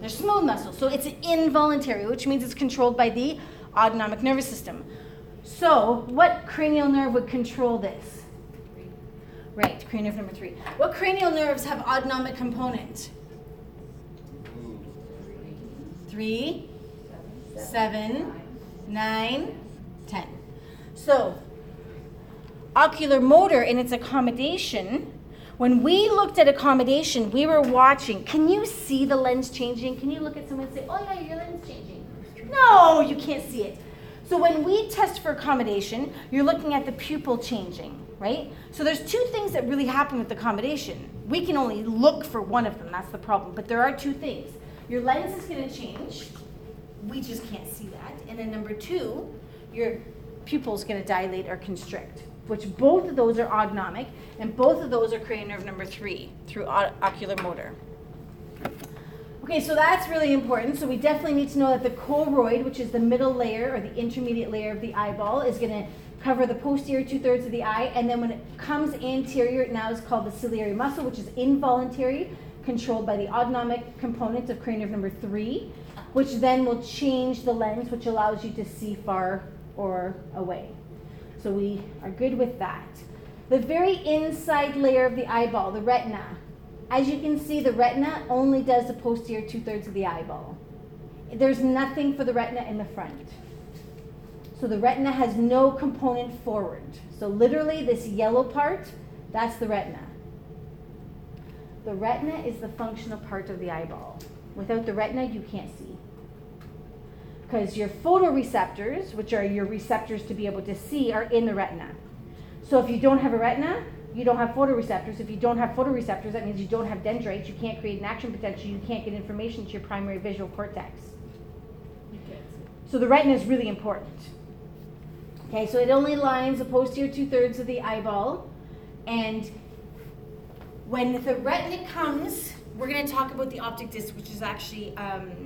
They're smooth muscle. So it's involuntary, which means it's controlled by the autonomic nervous system. So, what cranial nerve would control this? Right, cranial nerve number three. What cranial nerves have autonomic component? Three, seven, nine, ten. So, oculomotor in its accommodation, when we looked at accommodation, we were watching. Can you see the lens changing? Can you look at someone and say, oh, yeah, your lens changing? No, you can't see it. So when we test for accommodation, you're looking at the pupil changing, right? So there's two things that really happen with accommodation. We can only look for one of them, that's the problem. But there are two things. Your lens is going to change. We just can't see that. And then number two, your pupil's going to dilate or constrict, which both of those are autonomic, and both of those are cranial nerve number three through o- oculomotor. Okay, so that's really important. So we definitely need to know that the choroid, which is the middle layer or the intermediate layer of the eyeball, is going to cover the posterior two thirds of the eye. And then when it comes anterior, it now is called the ciliary muscle, which is involuntary, controlled by the autonomic component of cranial nerve number three, which then will change the lens, which allows you to see far or away. So we are good with that. The very inside layer of the eyeball, the retina, as you can see, the retina only does the posterior two thirds of the eyeball. There's nothing for the retina in the front. So the retina has no component forward. So literally, this yellow part, that's the retina. The retina is the functional part of the eyeball. Without the retina, you can't see. Because your photoreceptors, which are your receptors to be able to see, are in the retina. So if you don't have a retina, you don't have photoreceptors. If you don't have photoreceptors, that means you don't have dendrites. You can't create an action potential. You can't get information to your primary visual cortex. So the retina is really important. Okay, so it only lines the posterior two thirds of the eyeball. And when the retina comes, we're going to talk about the optic disc, which is actually um,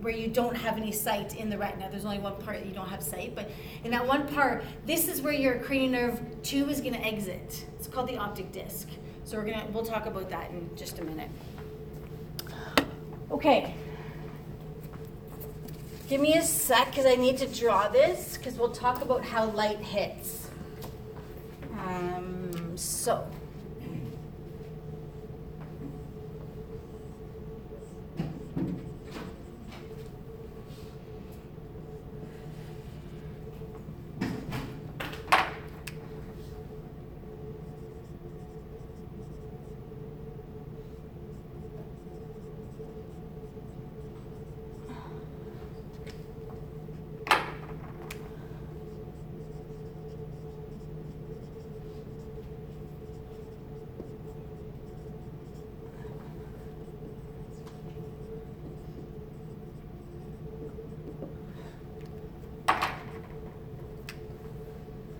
where you don't have any sight in the retina. There's only one part that you don't have sight, but in that one part, this is where your cranial nerve two is going to exit. It's called the optic disc. So we're gonna we'll talk about that in just a minute. Okay. Give me a sec because I need to draw this because we'll talk about how light hits. Um, so.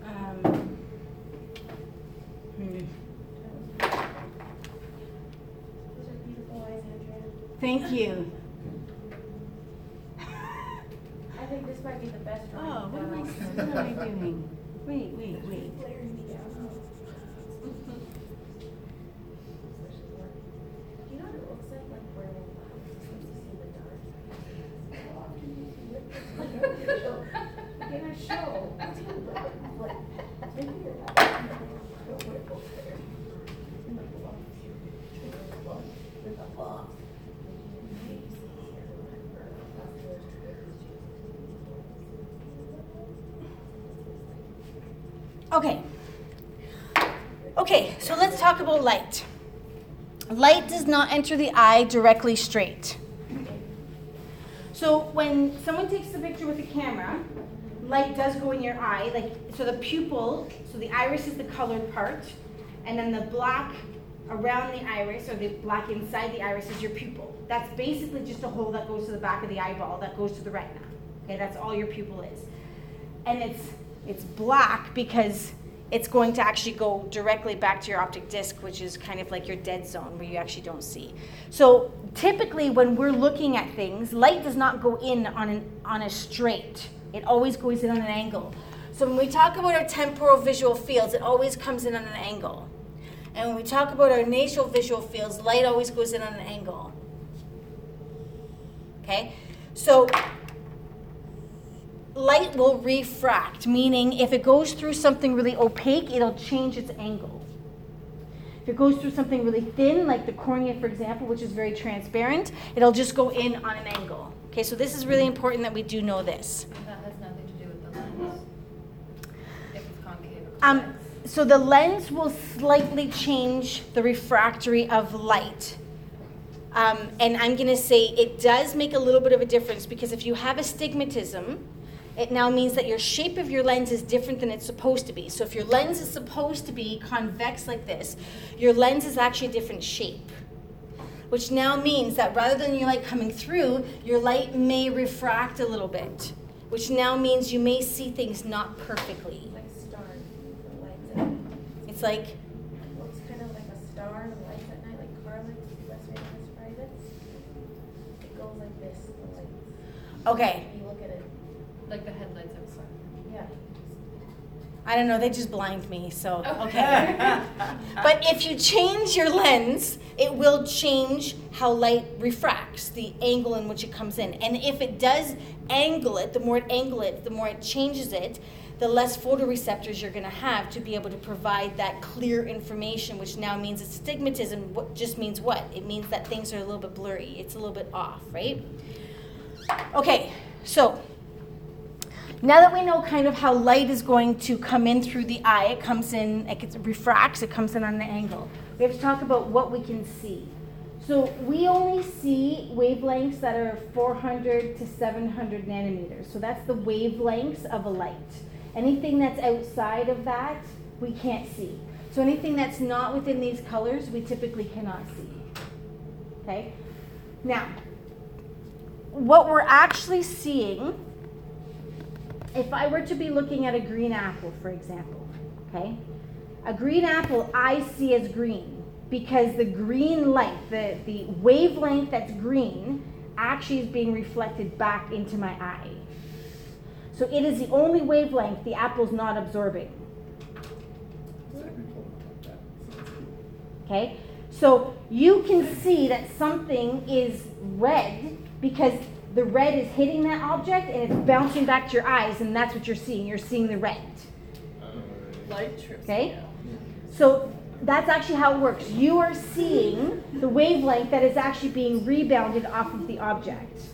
Um, hmm. Those are beautiful eyes, Andrea. Thank you. I think this might be the best drawing. Oh, what am I, you've done all what am I doing? Wait, wait, wait. Glaring me down. You know what it looks like, like where we're supposed to see the dark? How often do you? In a show. Like, maybe you're not. Go where it goes there. In the bluff. In the bluff. In the bluff. Okay. Okay, so let's talk about light. light does not enter the eye directly straight. So when someone takes the picture with a camera, light does go in your eye, like so the pupil, so the iris is the colored part, and then the black around the iris or the black inside the iris is your pupil. That's basically just a hole that goes to the back of the eyeball that goes to the retina. Okay, that's all your pupil is. And it's it's black because it's going to actually go directly back to your optic disc, which is kind of like your dead zone where you actually don't see. So typically, when we're looking at things, light does not go in on, an, on a straight, it always goes in on an angle. So when we talk about our temporal visual fields, it always comes in on an angle. And when we talk about our nasal visual fields, light always goes in on an angle. Okay? So light will refract, meaning if it goes through something really opaque, it'll change its angle. If it goes through something really thin, like the cornea, for example, which is very transparent, it'll just go in on an angle. Okay, so this is really important that we do know this. That has nothing to do with the lens. If it's concave Um, so the lens will slightly change the refractory of light. Um, and I'm going to say it does make a little bit of a difference because if you have astigmatism, it now means that your shape of your lens is different than it's supposed to be. So if your lens is supposed to be convex like this, your lens is actually a different shape. Which now means that rather than your light coming through, your light may refract a little bit. Which now means you may see things not perfectly. Like star, lights at night. It's like, Looks kind of like a star, the lights at night, like car lights, the best way to describe it. It goes like this, the lights. okay, You look at it, Like the headlights outside. yeah. I don't know, they just blind me, so, Okay. okay. but if you change your lens, it will change how light refracts, the angle in which it comes in. And if it does angle it, the more it angle it, the more it changes it, the less photoreceptors you're going to have to be able to provide that clear information, which now means astigmatism what just means what? It means that things are a little bit blurry. It's a little bit off, right? Okay, so now that we know kind of how light is going to come in through the eye, it comes in, it refracts, it comes in on an angle. We have to talk about what we can see. So we only see wavelengths that are 400 to 700 nanometers. So that's the wavelengths of a light. Anything that's outside of that, we can't see. So anything that's not within these colors, we typically cannot see. Okay? Now, what we're actually seeing if I were to be looking at a green apple, for example, okay, a green apple I see as green because the green light, the, the wavelength that's green, actually is being reflected back into my eye. So it is the only wavelength the apple's not absorbing. Okay? So you can see that something is red because the red is hitting that object and it's bouncing back to your eyes, and that's what you're seeing. You're seeing the red. Light trips. Okay? So that's actually how it works. You are seeing the wavelength that is actually being rebounded off of the object. This,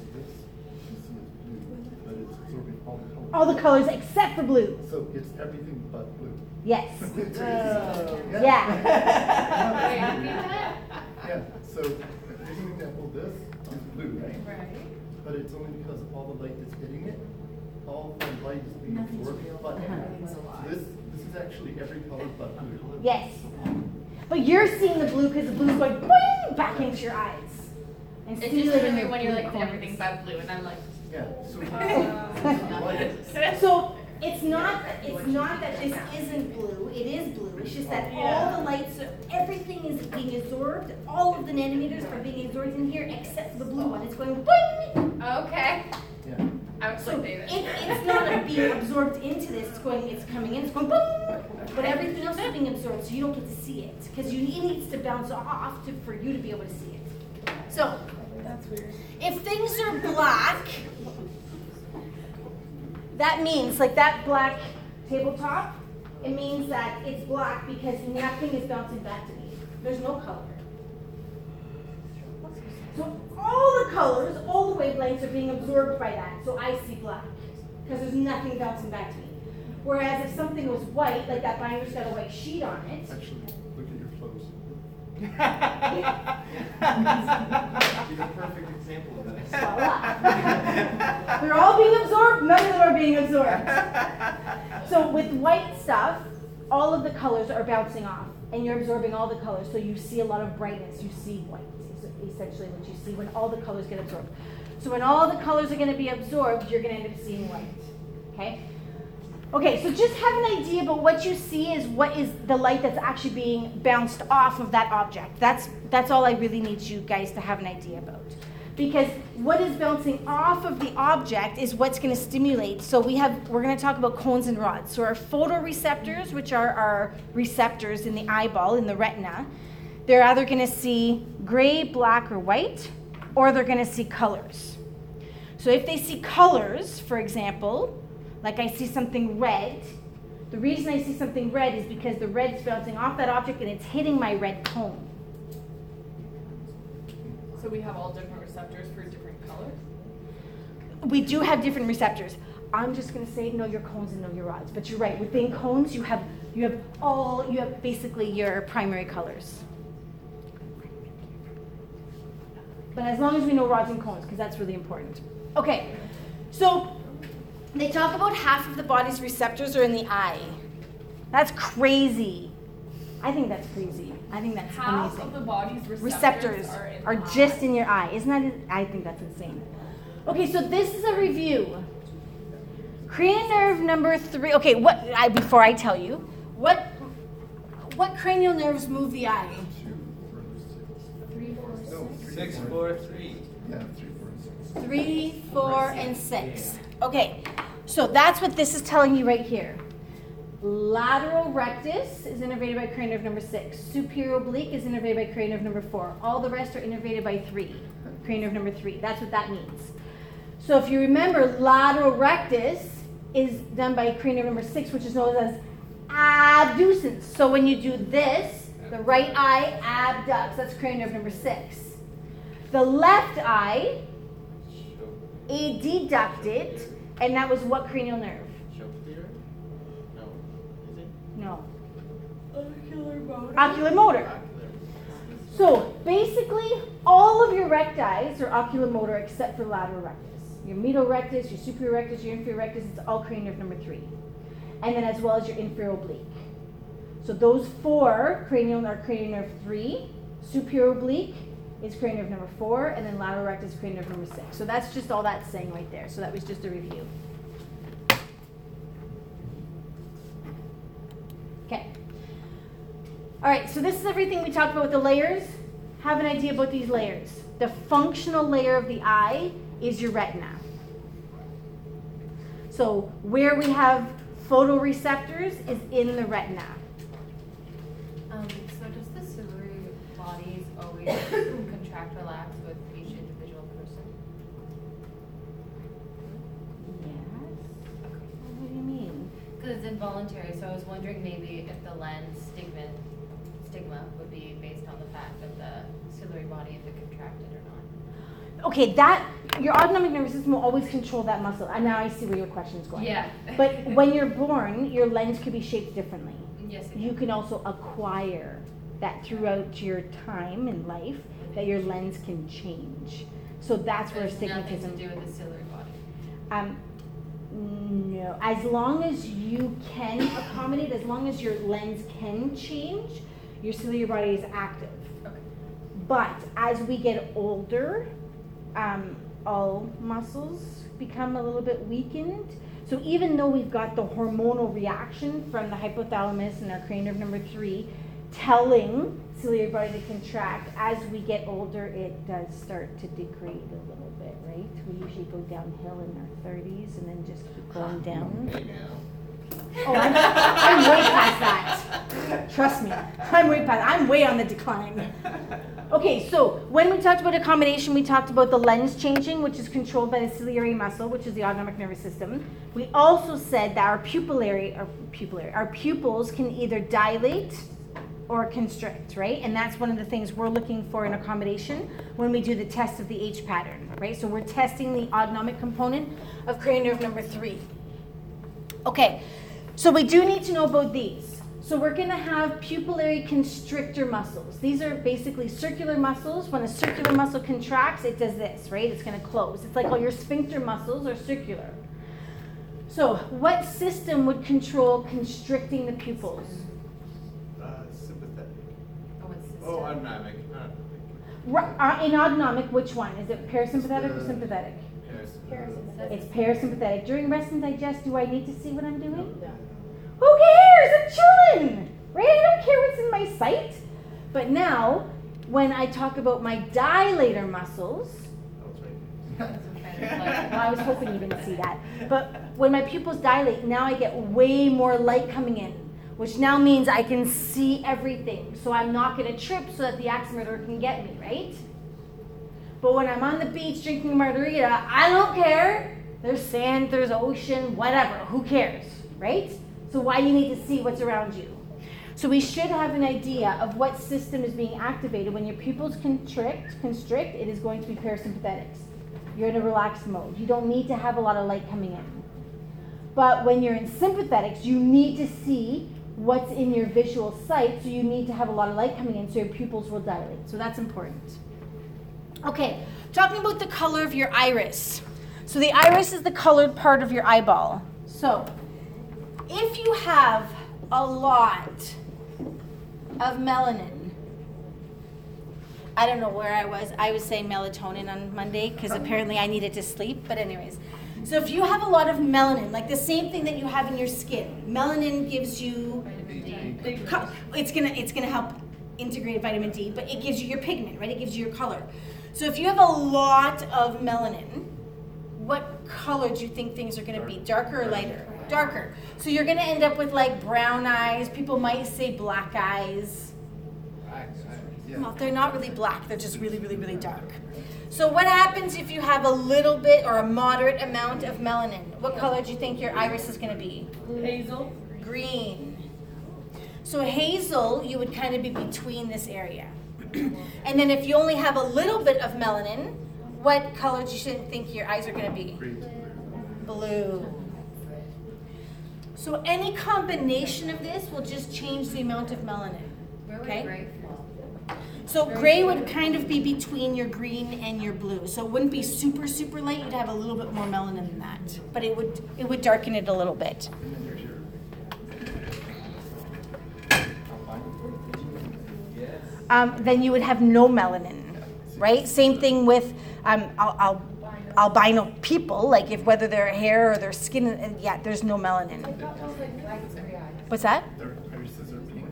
you see it's blue, but it's absorbing all the colors. All the colors except for blue. So it's everything but blue. Yes. It's. Yeah. Wait, repeat that? Yeah, so here's an example, of this is blue, right? Right. But it's only because all the light is hitting it, all the light is being absorbed by it. So this, this is actually every color but blue. Yes. But you're seeing the blue because the blue's going boing back into your eyes. And It's stimulating just really when you're like corners. everything but blue, and I'm like, Yeah, so Uh, light, So it's not it's not that this isn't blue. It is blue. It's just that all the lights, everything is being absorbed. All of the nanometers are being absorbed in here except the blue one. It's going boing. okay. yeah. I was So like it, David. it's not being absorbed into this. It's going. It's coming in. It's going boing. But everything else is being absorbed, so you don't get to see it because you it needs to bounce off to, for you to be able to see it. So That's weird. if things are black, that means like that black tabletop, it means that it's black because nothing is bouncing back to me. There's no color. So all the colors, all the wavelengths are being absorbed by that. So I see black because there's nothing bouncing back to me. Whereas if something was white, like that binder's got a white sheet on it, Actually, look at your clothes. You're a perfect example of this. They're all being absorbed, none of them are being absorbed. So with white stuff, all of the colors are bouncing off and you're absorbing all the colors. So you see a lot of brightness. You see white is essentially what you see when all the colors get absorbed. So when all the colors are going to be absorbed, you're going to end up seeing white. Okay? Okay, so just have an idea about what you see is what is the light that's actually being bounced off of that object. That's that's all I really need you guys to have an idea about. Because what is bouncing off of the object is what's going to stimulate. So we have we're going to talk about cones and rods. So our photoreceptors, which are our receptors in the eyeball in the retina, they're either going to see gray, black, or white, or they're going to see colors. So if they see colors, for example, like I see something red, the reason I see something red is because the red's bouncing off that object and it's hitting my red cone. So we have all different receptors for different colors? We do have different receptors. I'm just gonna say know your cones and know your rods. But you're right, within cones you have you have all you have basically your primary colors. But as long as we know rods and cones, because that's really important. Okay, so they talk about half of the body's receptors are in the eye. That's crazy. I think that's crazy. I think that's Half amazing. of the body's receptors, receptors are, are just eye. in your eye. Isn't that? I think that's insane. Okay, so this is a review. Cranial nerve number three. Okay, what? I, before I tell you, what what cranial nerves move the eye? Three, four, No, six. three, Six, four. four, three. Yeah, three, four, and six. Three, four, and six. Okay, so that's what this is telling you right here. Lateral rectus is innervated by cranial nerve number six. Superior oblique is innervated by cranial nerve number four. All the rest are innervated by three. Cranial nerve number three. That's what that means. So if you remember, lateral rectus is done by cranial number six, which is known as abducens. So when you do this, the right eye abducts. That's cranial nerve number six. The left eye adducted, and that was what cranial nerve? No. Oculomotor. Ocular motor. So basically, all of your recti are oculomotor except for lateral rectus. Your medial rectus, your superior rectus, your inferior rectus, it's all cranial nerve number three. And then as well as your inferior oblique. So those four cranial are cranial nerve three, superior oblique is cranial nerve number four, and then lateral rectus is cranial nerve number six. So that's just all that's saying right there. So that was just a review. Okay. All right, so this is everything we talked about with the layers. Have an idea about these layers. The functional layer of the eye is your retina. So where we have photoreceptors is in the retina. Um, so does the ciliary bodies always contract, or relax with each individual person? Yes. Okay. What do you mean? Because it's involuntary, so I was wondering maybe if the lens stigma, stigma would be based on the fact that the ciliary body, if it contracted or not. Okay, that your autonomic nervous system will always control that muscle. And now I see where your question is going. Yeah. But when you're born, your lens could be shaped differently. Yes, it You can also acquire that throughout your time in life that your lens can change. So that's where There's nothing astigmatism. to do with the ciliary body. Um, no, as long as you can accommodate, as long as your lens can change, your ciliary body is active. Okay. But as we get older, um, all muscles become a little bit weakened. So even though we've got the hormonal reaction from the hypothalamus and our cranial nerve number three telling ciliary body to contract, as we get older, it does start to degrade a little bit, right? We usually go downhill in our 30s and then just keep going down. Oh, I'm, I'm way past that. Trust me, I'm way past. I'm way on the decline. Okay, so when we talked about accommodation, we talked about the lens changing, which is controlled by the ciliary muscle, which is the autonomic nervous system. We also said that our pupillary, our pupillary, our pupils can either dilate or constrict, right? And that's one of the things we're looking for in accommodation when we do the test of the H pattern, right? So we're testing the autonomic component of cranial nerve number three. Okay, so we do need to know about these. So we're gonna have pupillary constrictor muscles. These are basically circular muscles. When a circular muscle contracts, it does this, right? It's gonna close. It's like all your sphincter muscles are circular. So what system would control constricting the pupils? Uh, sympathetic. Oh, it's system. Oh, autonomic. autonomic. Ri- uh, In autonomic, which one? Is it parasympathetic or sympathetic? Parasympathetic. It's parasympathetic. During rest and digest, do I need to see what I'm doing? No. Who cares? I'm chilling, right? I don't care what's in my sight. But now, when I talk about my dilator muscles, it's right That's what I'm trying to like- well, I was hoping you didn't see that. But when my pupils dilate, now I get way more light coming in, which now means I can see everything. So I'm not going to trip so that the aximeter can get me, right? But when I'm on the beach drinking a margarita, I don't care. There's sand, there's ocean, whatever. Who cares, right? So why you need to see what's around you? So we should have an idea of what system is being activated. When your pupils constrict, constrict, it is going to be parasympathetics. You're in a relaxed mode. You don't need to have a lot of light coming in. But when you're in sympathetics, you need to see what's in your visual sight, so you need to have a lot of light coming in so your pupils will dilate. So that's important. Okay, talking about the color of your iris. So the iris is the colored part of your eyeball. So if you have a lot of melanin, I don't know where I was. I was saying melatonin on Monday because uh-huh. apparently I needed to sleep. But, anyways, so if you have a lot of melanin, like the same thing that you have in your skin, melanin gives you Vitamin D. co- it's gonna it's gonna help integrate vitamin D, but it gives you your pigment, right? It gives you your color. So if you have a lot of melanin, what color do you think things are gonna be? Darker or lighter? Darker. So you're gonna end up with like brown eyes. People might say black eyes. Well, they're not really black. They're just really, really, really dark. So what happens if you have a little bit or a moderate amount of melanin? What color do you think your iris is gonna be? Hazel. green. So hazel, you would kind of be between this area. and then if you only have a little bit of melanin, what color do you should think your eyes are going to be? Blue. So any combination of this will just change the amount of melanin. Okay. So gray would kind of be between your green and your blue. So it wouldn't be super super light. You'd have a little bit more melanin than that, but it would it would darken it a little bit. Then there's your. Yes. um, then you would have no melanin, right? Same thing with um, al- al- albino people, like if whether their hair or their skin, uh, yeah, there's no melanin. What's that? Their irises are pink.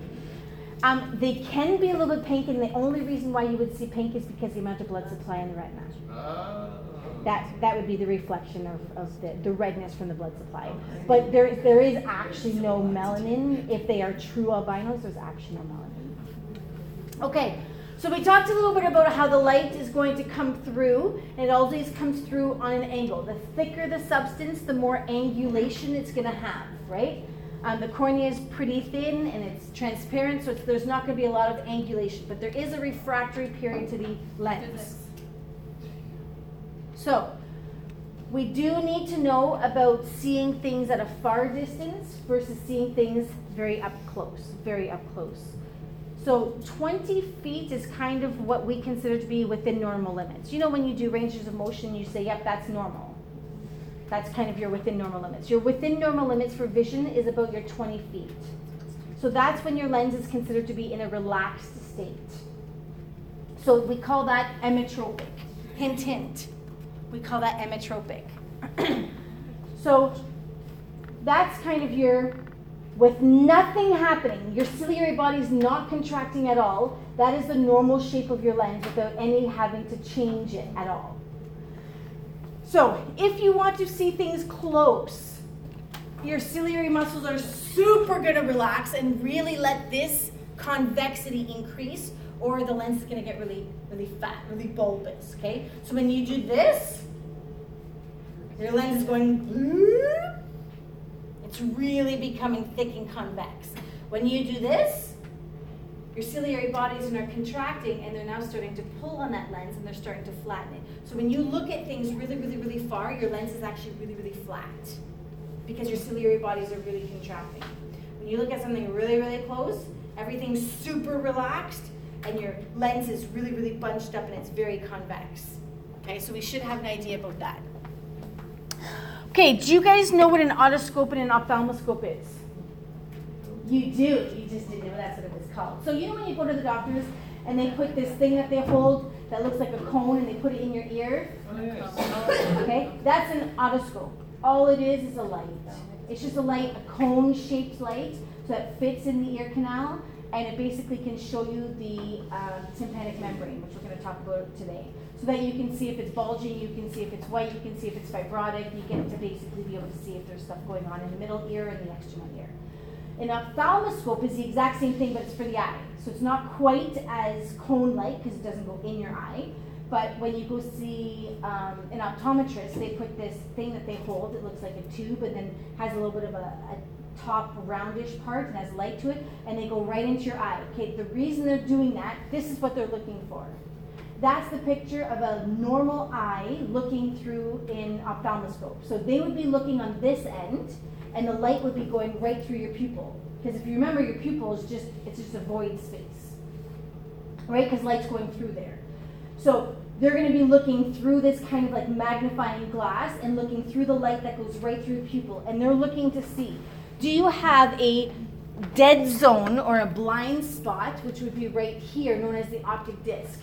Um, they can be a little bit pink, and the only reason why you would see pink is because the amount of blood supply in the retina. Oh. That that would be the reflection of, of the, the redness from the blood supply. But there there is actually no melanin. If they are true albinos, there's actually no melanin. Okay, so we talked a little bit about how the light is going to come through, and it always comes through on an angle. The thicker the substance, the more angulation it's going to have, right? Um, the cornea is pretty thin and it's transparent, so it's, there's not going to be a lot of angulation, but there is a refractory period to the lens. So, we do need to know about seeing things at a far distance versus seeing things very up close, very up close. So 20 feet is kind of what we consider to be within normal limits. You know, when you do ranges of motion, you say, yep, that's normal. That's kind of your within normal limits. Your within normal limits for vision is about your 20 feet. So that's when your lens is considered to be in a relaxed state. So we call that emmetropic. Hint, hint. We call that emmetropic. so that's kind of your, with nothing happening, your ciliary body is not contracting at all. That is the normal shape of your lens without any having to change it at all. So if you want to see things close, your ciliary muscles are super gonna relax and really let this convexity increase, or the lens is gonna get really, really fat, really bulbous, okay? So when you do this, your lens is going. It's really becoming thick and convex. When you do this, your ciliary bodies are contracting and they're now starting to pull on that lens and they're starting to flatten it. So when you look at things really, really, really far, your lens is actually really, really flat because your ciliary bodies are really contracting. When you look at something really, really close, everything's super relaxed and your lens is really, really bunched up and it's very convex. Okay, so we should have an idea about that. Okay, do you guys know what an otoscope and an ophthalmoscope is? You do. You just didn't know that's what it was called. So you know when you go to the doctors and they put this thing that they hold that looks like a cone and they put it in your ear? Okay, that's an otoscope. All it is is a light. It's just a light, a cone-shaped light, so that fits in the ear canal, and it basically can show you the uh, tympanic membrane, which we're going to talk about today. So that you can see if it's bulging, you can see if it's white, you can see if it's fibrotic, you get to basically be able to see if there's stuff going on in the middle ear and the external ear. An ophthalmoscope is the exact same thing, but it's for the eye. So it's not quite as cone-like because it doesn't go in your eye. But when you go see um, an optometrist, they put this thing that they hold. It looks like a tube, and then has a little bit of a, a top roundish part and has light to it, and they go right into your eye. Okay, the reason they're doing that, this is what they're looking for. That's the picture of a normal eye looking through in ophthalmoscope. So they would be looking on this end, and the light would be going right through your pupil. Because if you remember, your pupil is just it's just a void space, right? Because light's going through there. So they're going to be looking through this kind of like magnifying glass and looking through the light that goes right through the pupil, and they're looking to see, do you have a dead zone or a blind spot, which would be right here, known as the optic disc.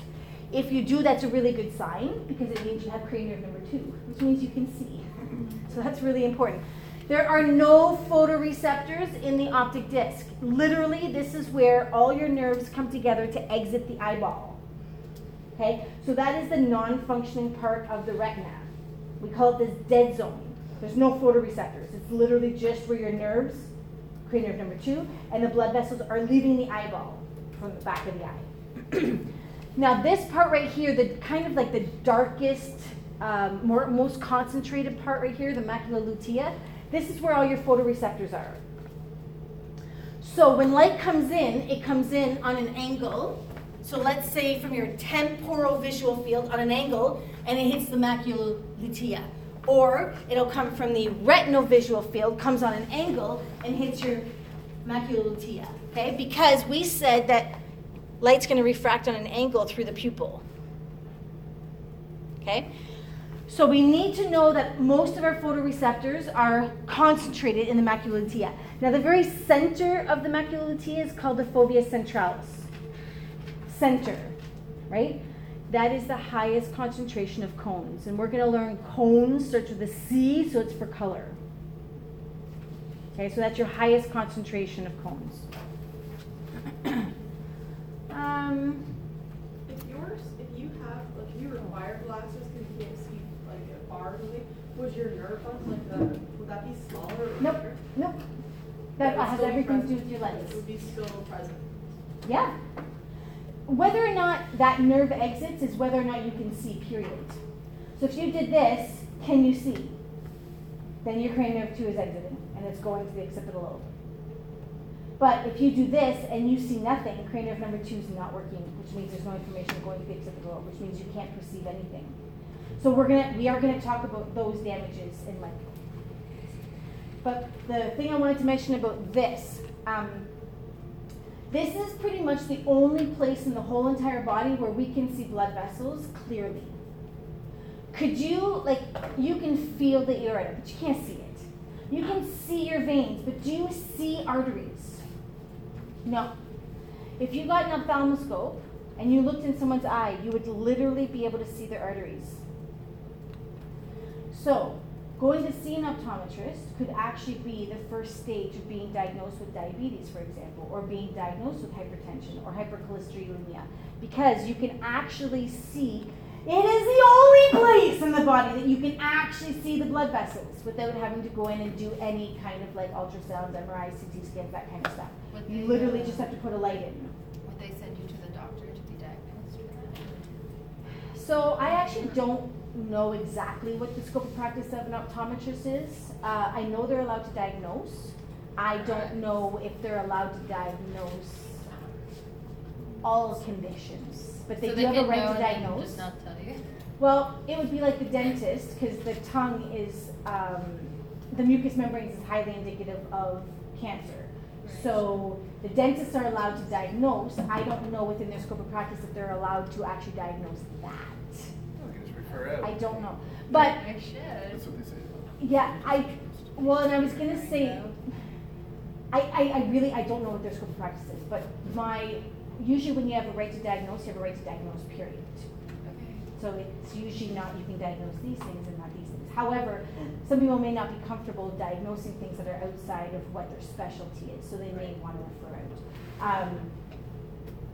If you do, that's a really good sign because it means you have cranial nerve number two, which means you can see. Mm-hmm. So that's really important. There are no photoreceptors in the optic disc. Literally, this is where all your nerves come together to exit the eyeball. Okay, so that is the non-functioning part of the retina. We call it this dead zone. There's no photoreceptors. It's literally just where your nerves, cranial nerve number two, and the blood vessels are leaving the eyeball from the back of the eye. now this part right here, the kind of like the darkest, um, more, most concentrated part right here, the macula lutea, this is where all your photoreceptors are. So when light comes in, it comes in on an angle. So let's say from your temporal visual field on an angle, and it hits the macula lutea. Or it'll come from the retinal visual field, comes on an angle, and hits your macula lutea. Okay? Because we said that light's going to refract on an angle through the pupil. Okay? So we need to know that most of our photoreceptors are concentrated in the macula lutea. Now the very center of the macula lutea is called the fovea centralis. Center, right? That is the highest concentration of cones. And we're going to learn cones starts with a C, so it's for color. Okay, so that's your highest concentration of cones. um, If yours, if you have, like, if you require glasses because you can't see like a bar or something, would your nerve ones like the, would that be smaller or nope, bigger? nope. That would has still be everything to do with your lens. It would be still present. Yeah. Whether or not that nerve exits is whether or not you can see, period. So if you did this, can you see? Then your cranial nerve 2 is exiting and it's going to the occipital lobe. But if you do this and you see nothing, cranial nerve number 2 is not working, which means there's no information going to the occipital lobe, which means you can't perceive anything. So we're gonna we are gonna talk about those damages in like but the thing I wanted to mention about this, um, this is pretty much the only place in the whole entire body where we can see blood vessels clearly. Could you, like, you can feel the aorta, but you can't see it. You can see your veins, but do you see arteries? No. If you got an ophthalmoscope and you looked in someone's eye, you would literally be able to see their arteries. So, going to see an optometrist could actually be the first stage of being diagnosed with diabetes, for example, or being diagnosed with hypertension or hypercholesterolemia, because you can actually see. It is the only place in the body that you can actually see the blood vessels without having to go in and do any kind of like ultrasounds, MRI, CT scans, that kind of stuff. Would You literally just have to put a light in. Would they send you to the doctor to be diagnosed that? So I actually don't know exactly what the scope of practice of an optometrist is. Uh, I know they're allowed to diagnose. I don't know if they're allowed to diagnose all conditions, but they So do have a can right know to and then diagnose. Just not tell you. Well, it would be like the dentist because the tongue is um, the mucous membranes is highly indicative of cancer. So the dentists are allowed to diagnose. I don't know within their scope of practice if they're allowed to actually diagnose that. I just refer out. Don't know. But I should. That's what they say. yeah, I, well, and I was gonna say, I, I, I really, I don't know what their scope of practice is, but my, usually when you have a right to diagnose, you have a right to diagnose, period. Okay. So it's usually not, you can diagnose these things and not these things. However, some people may not be comfortable diagnosing things that are outside of what their specialty is, so they may wanna refer out. Um,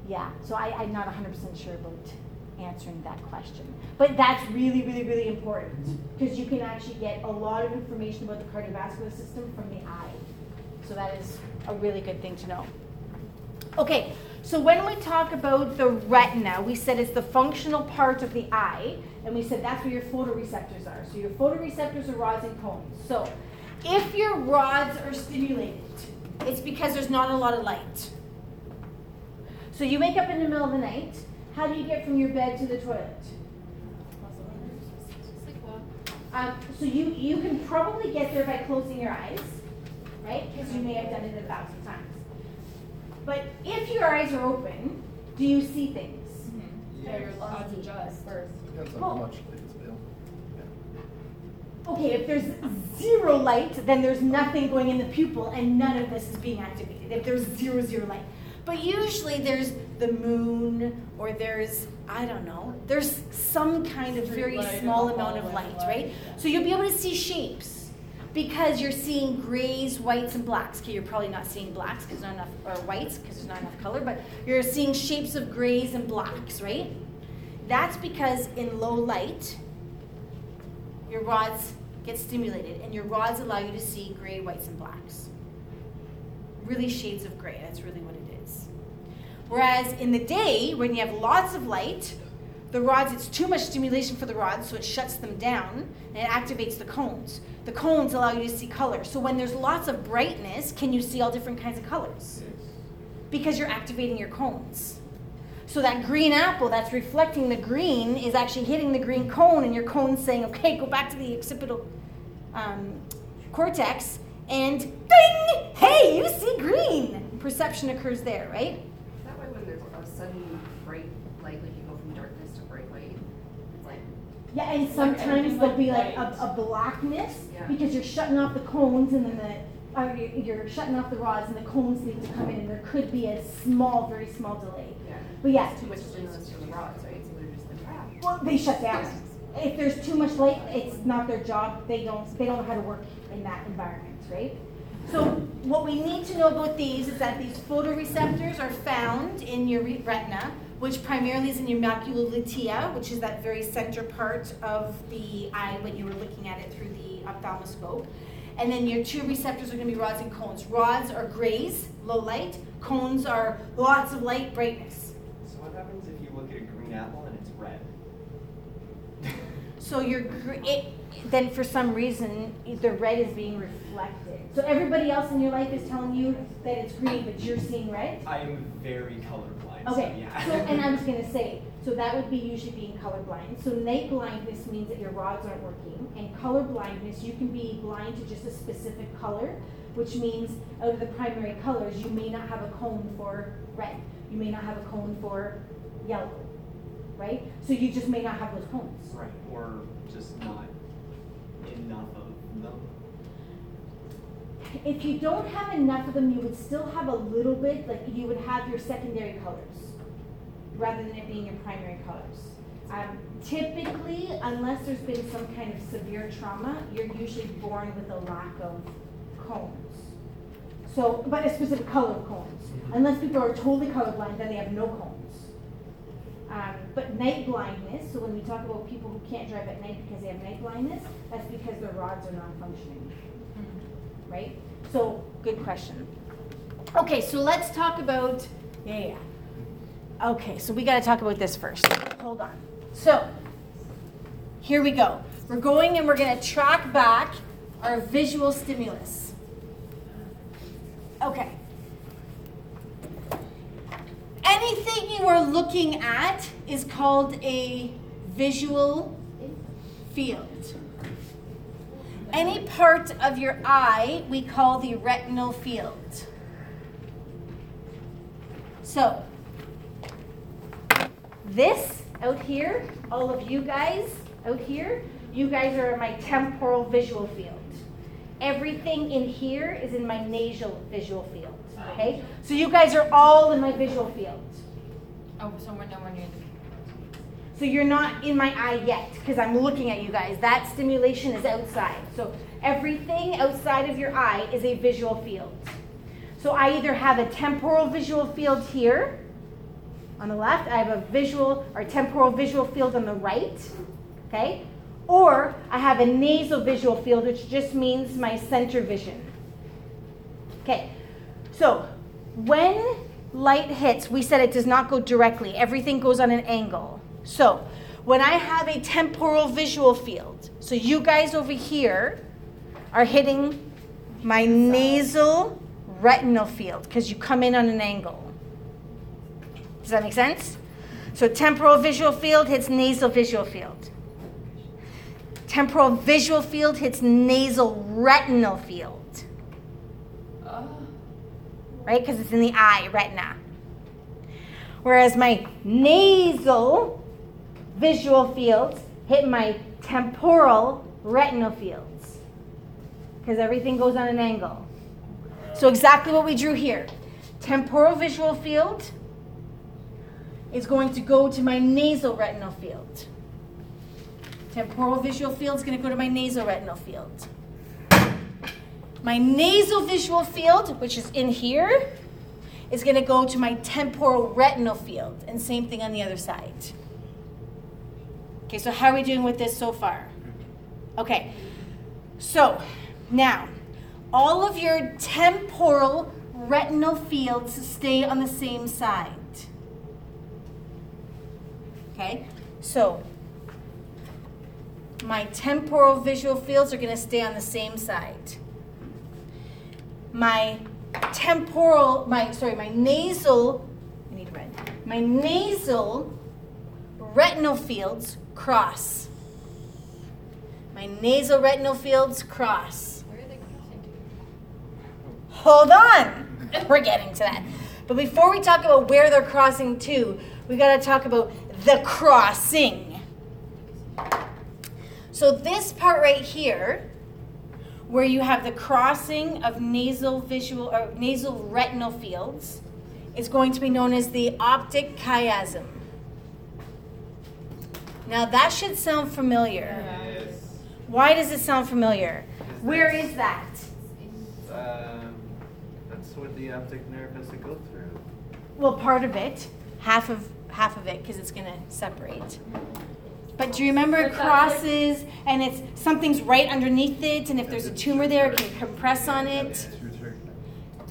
yeah, so I, I'm not hundred percent sure about answering that question. But that's really, really, really important, because you can actually get a lot of information about the cardiovascular system from the eye. So that is a really good thing to know. Okay, so when we talk about the retina, we said it's the functional part of the eye, and we said that's where your photoreceptors are. So your photoreceptors are rods and cones. So if your rods are stimulated, it's because there's not a lot of light. So you wake up in the middle of the night, how do you get from your bed to the toilet? Um, so you, you can probably get there by closing your eyes, right? Because you may have done it a thousand times. But if your eyes are open, do you see things? Mm-hmm. Yeah, your rods adjust first. Depends on Well- how much it is available. Okay, if there's zero light, then there's nothing going in the pupil and none of this is being activated. If there's zero, zero light. But usually there's the moon or there's, I don't know, there's some kind of Street very light in small the amount of light, light, right? So you'll be able to see shapes because you're seeing grays, whites, and blacks. Okay, you're probably not seeing blacks because not enough, or whites because there's not enough color, but you're seeing shapes of grays and blacks, right? That's because in low light, your rods get stimulated and your rods allow you to see gray, whites, and blacks. Really shades of gray, that's really what it is. Whereas in the day, when you have lots of light, the rods, it's too much stimulation for the rods, so it shuts them down and it activates the cones. The cones allow you to see color. So when there's lots of brightness, can you see all different kinds of colors? Because you're activating your cones. So that green apple that's reflecting the green is actually hitting the green cone, and your cone's saying, okay, go back to the occipital um, cortex, and ding! Hey, you see green! Perception occurs there, right? Is That way when there's a sudden bright light, like you go from darkness to bright light, Yeah, and sometimes there'll be like a, a blackness Yeah. because you're shutting off the cones and then the, uh, you- you're shutting off the rods and the cones need to come in, and there could be a small, very small delay. yeah. But yeah, Too much from the rods, right? So they're just like, ah. Well, they shut down. If there's too much light, it's not their job. They don't, they don't know how to work in that environment, right? So what we need to know about these is that these photoreceptors are found in your re- retina, which primarily is in your macula lutea, which is that very center part of the eye when you were looking at it through the ophthalmoscope. And then your two receptors are going to be rods and cones. Rods are grays, low light. Cones are lots of light, brightness. So what happens if you look at a green apple and it's red? So you're, it, then for some reason, the red is being reflected. So everybody else in your life is telling you that it's green, but you're seeing red? I am very colorblind, so Okay, yeah. so, and I was gonna say, so that would be usually being colorblind. So night blindness means that your rods aren't working, and color blindness, you can be blind to just a specific color, which means out of the primary colors, you may not have a cone for red, you may not have a cone for yellow, right? So you just may not have those cones. Right, or just not enough. If you don't have enough of them, you would still have a little bit, like you would have your secondary colors, rather than it being your primary colors. Um, typically, unless there's been some kind of severe trauma, you're usually born with a lack of cones. So, but a specific color of cones. Unless people are totally colorblind, then they have no cones. Um, but night blindness, so when we talk about people who can't drive at night because they have night blindness, that's because their rods are not functioning right? So, good question. Okay, so let's talk about, yeah, yeah. Okay, so we gotta talk about this first. Hold on. So, here we go. We're going and we're gonna track back our visual stimulus. Okay. Anything you are looking at is called a visual field. Any part of your eye we call the retinal field. So, this out here, all of you guys out here, you guys are in my temporal visual field. Everything in here is in my nasal visual field. Okay? So you guys are all in my visual field. Oh, so we're near the. So you're not in my eye yet because I'm looking at you guys. That stimulation is outside. So everything outside of your eye is a visual field. So I either have a temporal visual field here on the left, I have a visual or temporal visual field on the right, okay? Or I have a nasal visual field, which just means my center vision. Okay, so when light hits, we said it does not go directly, everything goes on an angle. So when I have a temporal visual field, so you guys over here are hitting my nasal retinal field because you come in on an angle. Does that make sense? So temporal visual field hits nasal visual field. Temporal visual field hits nasal retinal field. Right? Because it's in the eye, retina. Whereas my nasal visual fields hit my temporal retinal fields. Because everything goes on an angle. So exactly what we drew here. Temporal visual field is going to go to my nasal retinal field. Temporal visual field is going to go to my nasal retinal field. My nasal visual field, which is in here, is going to go to my temporal retinal field. And same thing on the other side. Okay, so how are we doing with this so far? Okay, so now all of your temporal retinal fields stay on the same side. Okay, so my temporal visual fields are going to stay on the same side. My temporal, my sorry, my nasal, I need red. My nasal retinal fields cross. My nasal retinal fields cross. Where are they crossing to? Hold on. We're getting to that. But before we talk about where they're crossing to, we got to talk about the crossing. So this part right here, where you have the crossing of nasal visual or nasal retinal fields, is going to be known as the optic chiasm. Now that should sound familiar. Yes. Why does it sound familiar? Where is that? Um, that's what the optic nerve has to go through. Well, part of it, half of half of it, because it's gonna separate. But do you remember it But that's like- crosses and it's something's right underneath it, and if there's a tumor there, it can compress on it.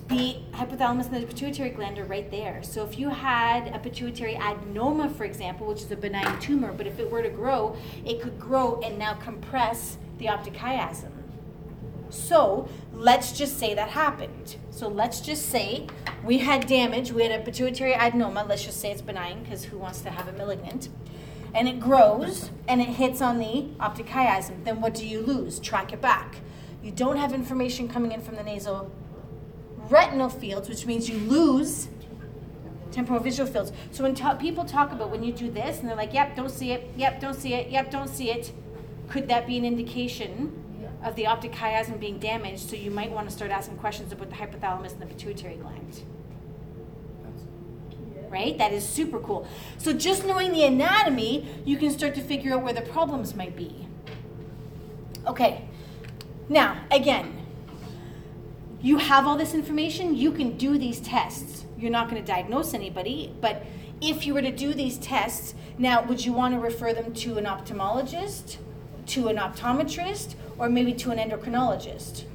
The hypothalamus and the pituitary gland are right there. So if you had a pituitary adenoma, for example, which is a benign tumor, but if it were to grow, it could grow and now compress the optic chiasm. So let's just say that happened. So let's just say we had damage. We had a pituitary adenoma. Let's just say it's benign because who wants to have a malignant? And it grows and it hits on the optic chiasm. Then what do you lose? Track it back. You don't have information coming in from the nasal retinal fields, which means you lose temporal visual fields. So when ta- people talk about when you do this and they're like, yep, don't see it, yep, don't see it, yep, don't see it, could that be an indication of the optic chiasm being damaged? So you might want to start asking questions about the hypothalamus and the pituitary gland. Right? That is super cool. So just knowing the anatomy, you can start to figure out where the problems might be. Okay. Now, again, you have all this information, you can do these tests. You're not going to diagnose anybody, but if you were to do these tests, now would you want to refer them to an ophthalmologist, to an optometrist, or maybe to an endocrinologist?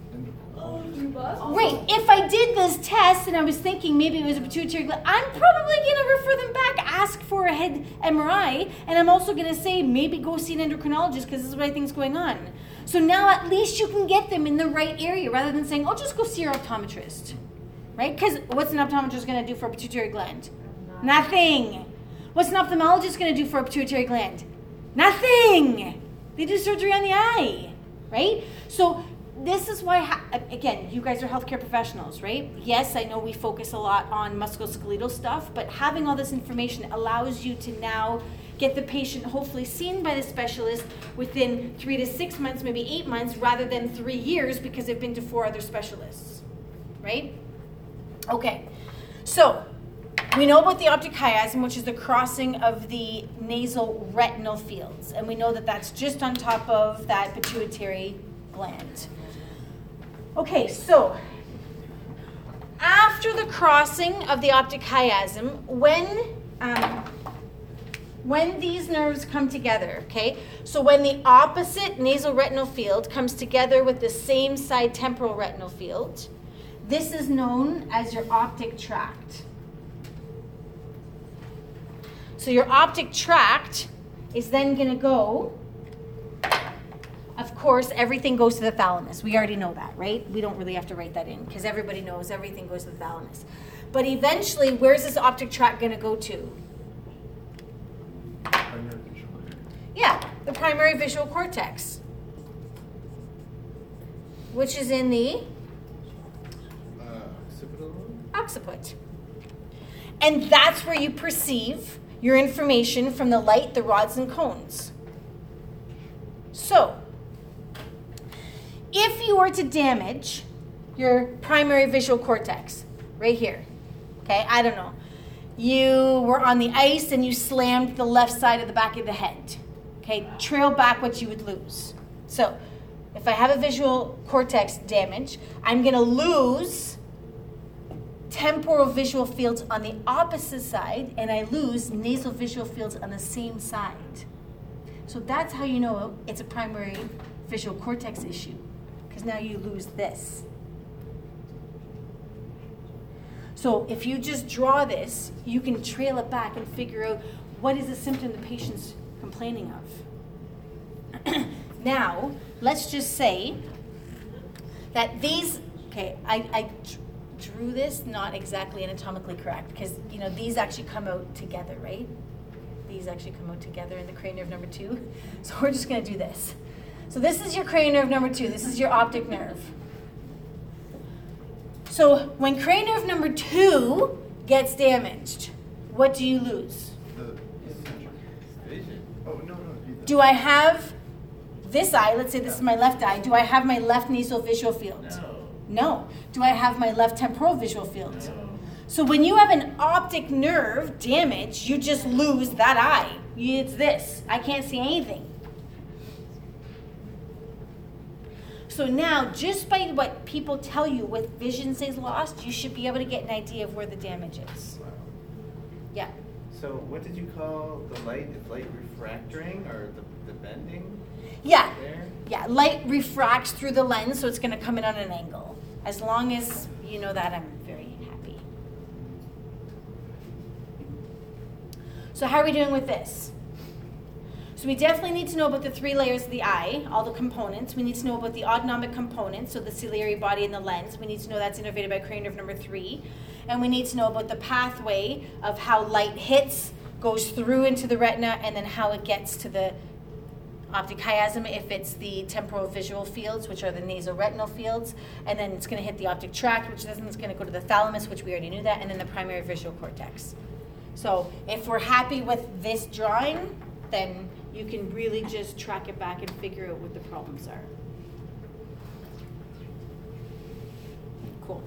Oh. Right. If I did this test and I was thinking maybe it was a pituitary gland, I'm probably going to refer them back, ask for a head MRI, and I'm also going to say maybe go see an endocrinologist because this is what I think is going on. So now at least you can get them in the right area rather than saying, oh, just go see your optometrist. Right? Because what's an optometrist going to do for a pituitary gland? Nothing. What's an ophthalmologist going to do for a pituitary gland? Nothing. They do surgery on the eye. Right? So this is why, ha- again, you guys are healthcare professionals, right? Yes, I know we focus a lot on musculoskeletal stuff, but having all this information allows you to now get the patient hopefully seen by the specialist within three to six months, maybe eight months, rather than three years because they've been to four other specialists, right? Okay, so we know about the optic chiasm, which is the crossing of the nasal retinal fields, and we know that that's just on top of that pituitary gland. Okay, so after the crossing of the optic chiasm, when um, when these nerves come together, okay? So when the opposite nasal retinal field comes together with the same side temporal retinal field, this is known as your optic tract. So your optic tract is then going to go of course, everything goes to the thalamus. We already know that, right? We don't really have to write that in because everybody knows everything goes to the thalamus. But eventually, where's this optic tract going to go to? Primary visual area. Yeah, the primary visual cortex, which is in the Uh, occipital? occiput. And that's where you perceive your information from the light, the rods, and cones. So, if you were to damage your primary visual cortex, right here, okay, I don't know, you were on the ice and you slammed the left side of the back of the head, okay, trail back what you would lose. So, if I have a visual cortex damage, I'm going to lose temporal visual fields on the opposite side and I lose nasal visual fields on the same side. So that's how you know it's a primary visual cortex issue because now you lose this. So if you just draw this, you can trail it back and figure out what is the symptom the patient's complaining of. now, let's just say that these, okay, I, I drew this not exactly anatomically correct because, you know, these actually come out together, right? These actually come out together in the cranial nerve number two. So we're just going to do this. So this is your cranial nerve number two. This is your optic nerve. So when cranial nerve number two gets damaged, what do you lose? The Vision. oh no no. Do I have this eye? Let's say this is my left eye. Do I have my left nasal visual field? No. No. Do I have my left temporal visual field? No. So when you have an optic nerve damage, you just lose that eye. It's this. I can't see anything. So now, just by what people tell you with vision says lost, you should be able to get an idea of where the damage is. Yeah. So what did you call the light? It's light refractoring or the, the bending Yeah. Yeah. Light refracts through the lens, so it's going to come in on an angle. As long as you know that, I'm very happy. So, how are we doing with this? So, we definitely need to know about the three layers of the eye, all the components. We need to know about the autonomic components, so the ciliary body and the lens. We need to know that's innervated by cranial nerve number three. And we need to know about the pathway of how light hits, goes through into the retina, and then how it gets to the optic chiasm if it's the temporal visual fields, which are the nasoretinal fields, and then it's going to hit the optic tract, which then is going to go to the thalamus, which we already knew that, and then the primary visual cortex. So if we're happy with this drawing, then you can really just track it back and figure out what the problems are. Cool.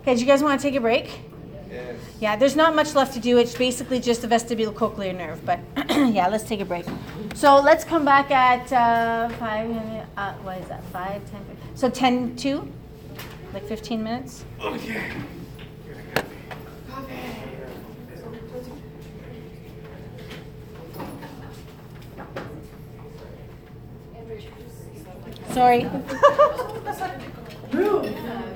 Okay, do you guys want to take a break? Yes. Yeah, there's not much left to do. It's basically just the vestibulocochlear nerve. But yeah, let's take a break. So let's come back at uh, five. Uh, what is that? Five, ten. So ten two, like fifteen minutes. Okay. Sorry.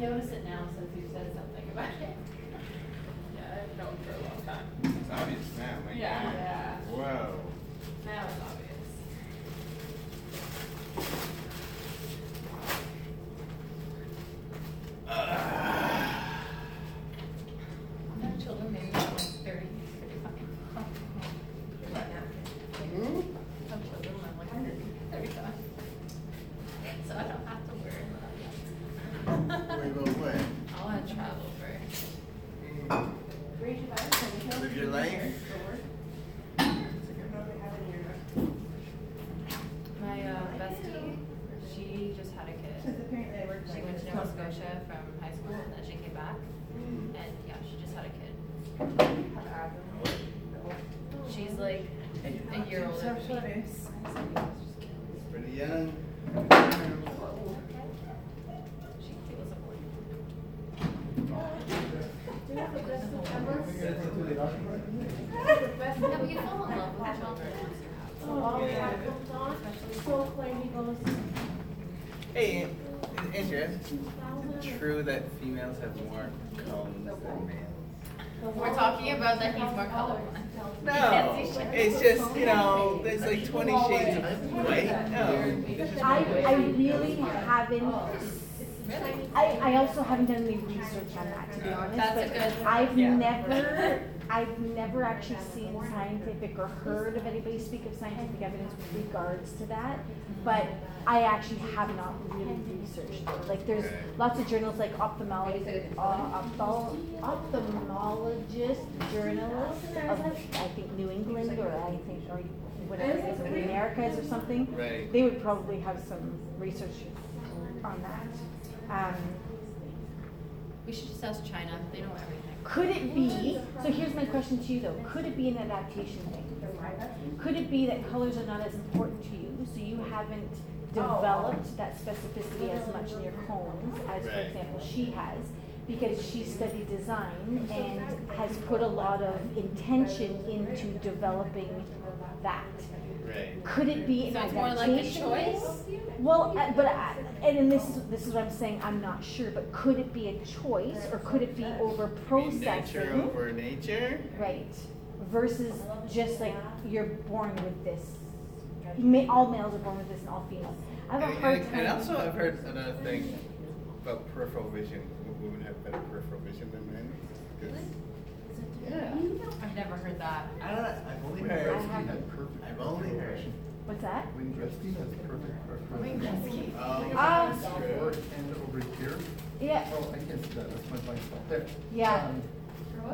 Notice it now since you said something about it. Yeah, I've known for a long time. It's obvious now, my Yeah. God. Yeah. Whoa. Now it's obvious. I have children maybe around like thirty, thirty-five. Hmm? I have children, I'm like thirty-five. So I don't have to worry about Wait, wait, wait. it. I'll have travel for. Live your life. My uh, bestie, she just had a kid. She went to Nova Scotia from high school and then she came back. Mm. And yeah, she just had a kid. She's like a year older than me. Pretty young. She feels a boy. Yeah, but you fall in love with the children once you have them. Hey, Andrea, is it true that females have more cones than males? We're talking about that he's more colorblind. No, it's just, you know, there's like twenty shades of white. No, it's just I. I really haven't, I, I also haven't done any research on that, to be honest, That's a but good- I've yeah. never, I've never actually seen scientific or heard of anybody speak of scientific evidence with regards to that. But I actually have not really researched it. Like, there's lots of journals like ophthalmology, uh, ophthal- ophthalmologist journalists of, I think, New England or I think, or whatever it is, the Americas or something Right. they would probably have some research on that. Um, We should just ask China, they know everything. Could it be, so here's my question to you though, could it be an adaptation thing? Could it be that colors are not as important to you, so you haven't developed oh. that specificity as much in your cones as, for Right. example, she has? Because she studied design and has put a lot of intention into developing that. Right. Could it be an So it's more like a adaptation choice? Well, uh, but I, and then this is this is what I'm saying. I'm not sure, but could it be a choice, or could it be over Nature processing? over nature? Right. Versus just like you're born with this. Ma- all males are born with this, and all females. I have a And, hard and, time. and also, I've heard another thing about peripheral vision. Women have better peripheral vision than men. 'Cause- Yeah. I've never heard that. I don't know. I've only Wayne heard. Gretzky had perfect. I've only heard. What's that? Wayne Gretzky has perfect. Wayne Gretzky. Oh, Ah. that's and over here, Yeah. oh, I can't see that, that's my blind spot, there. Yeah. Um,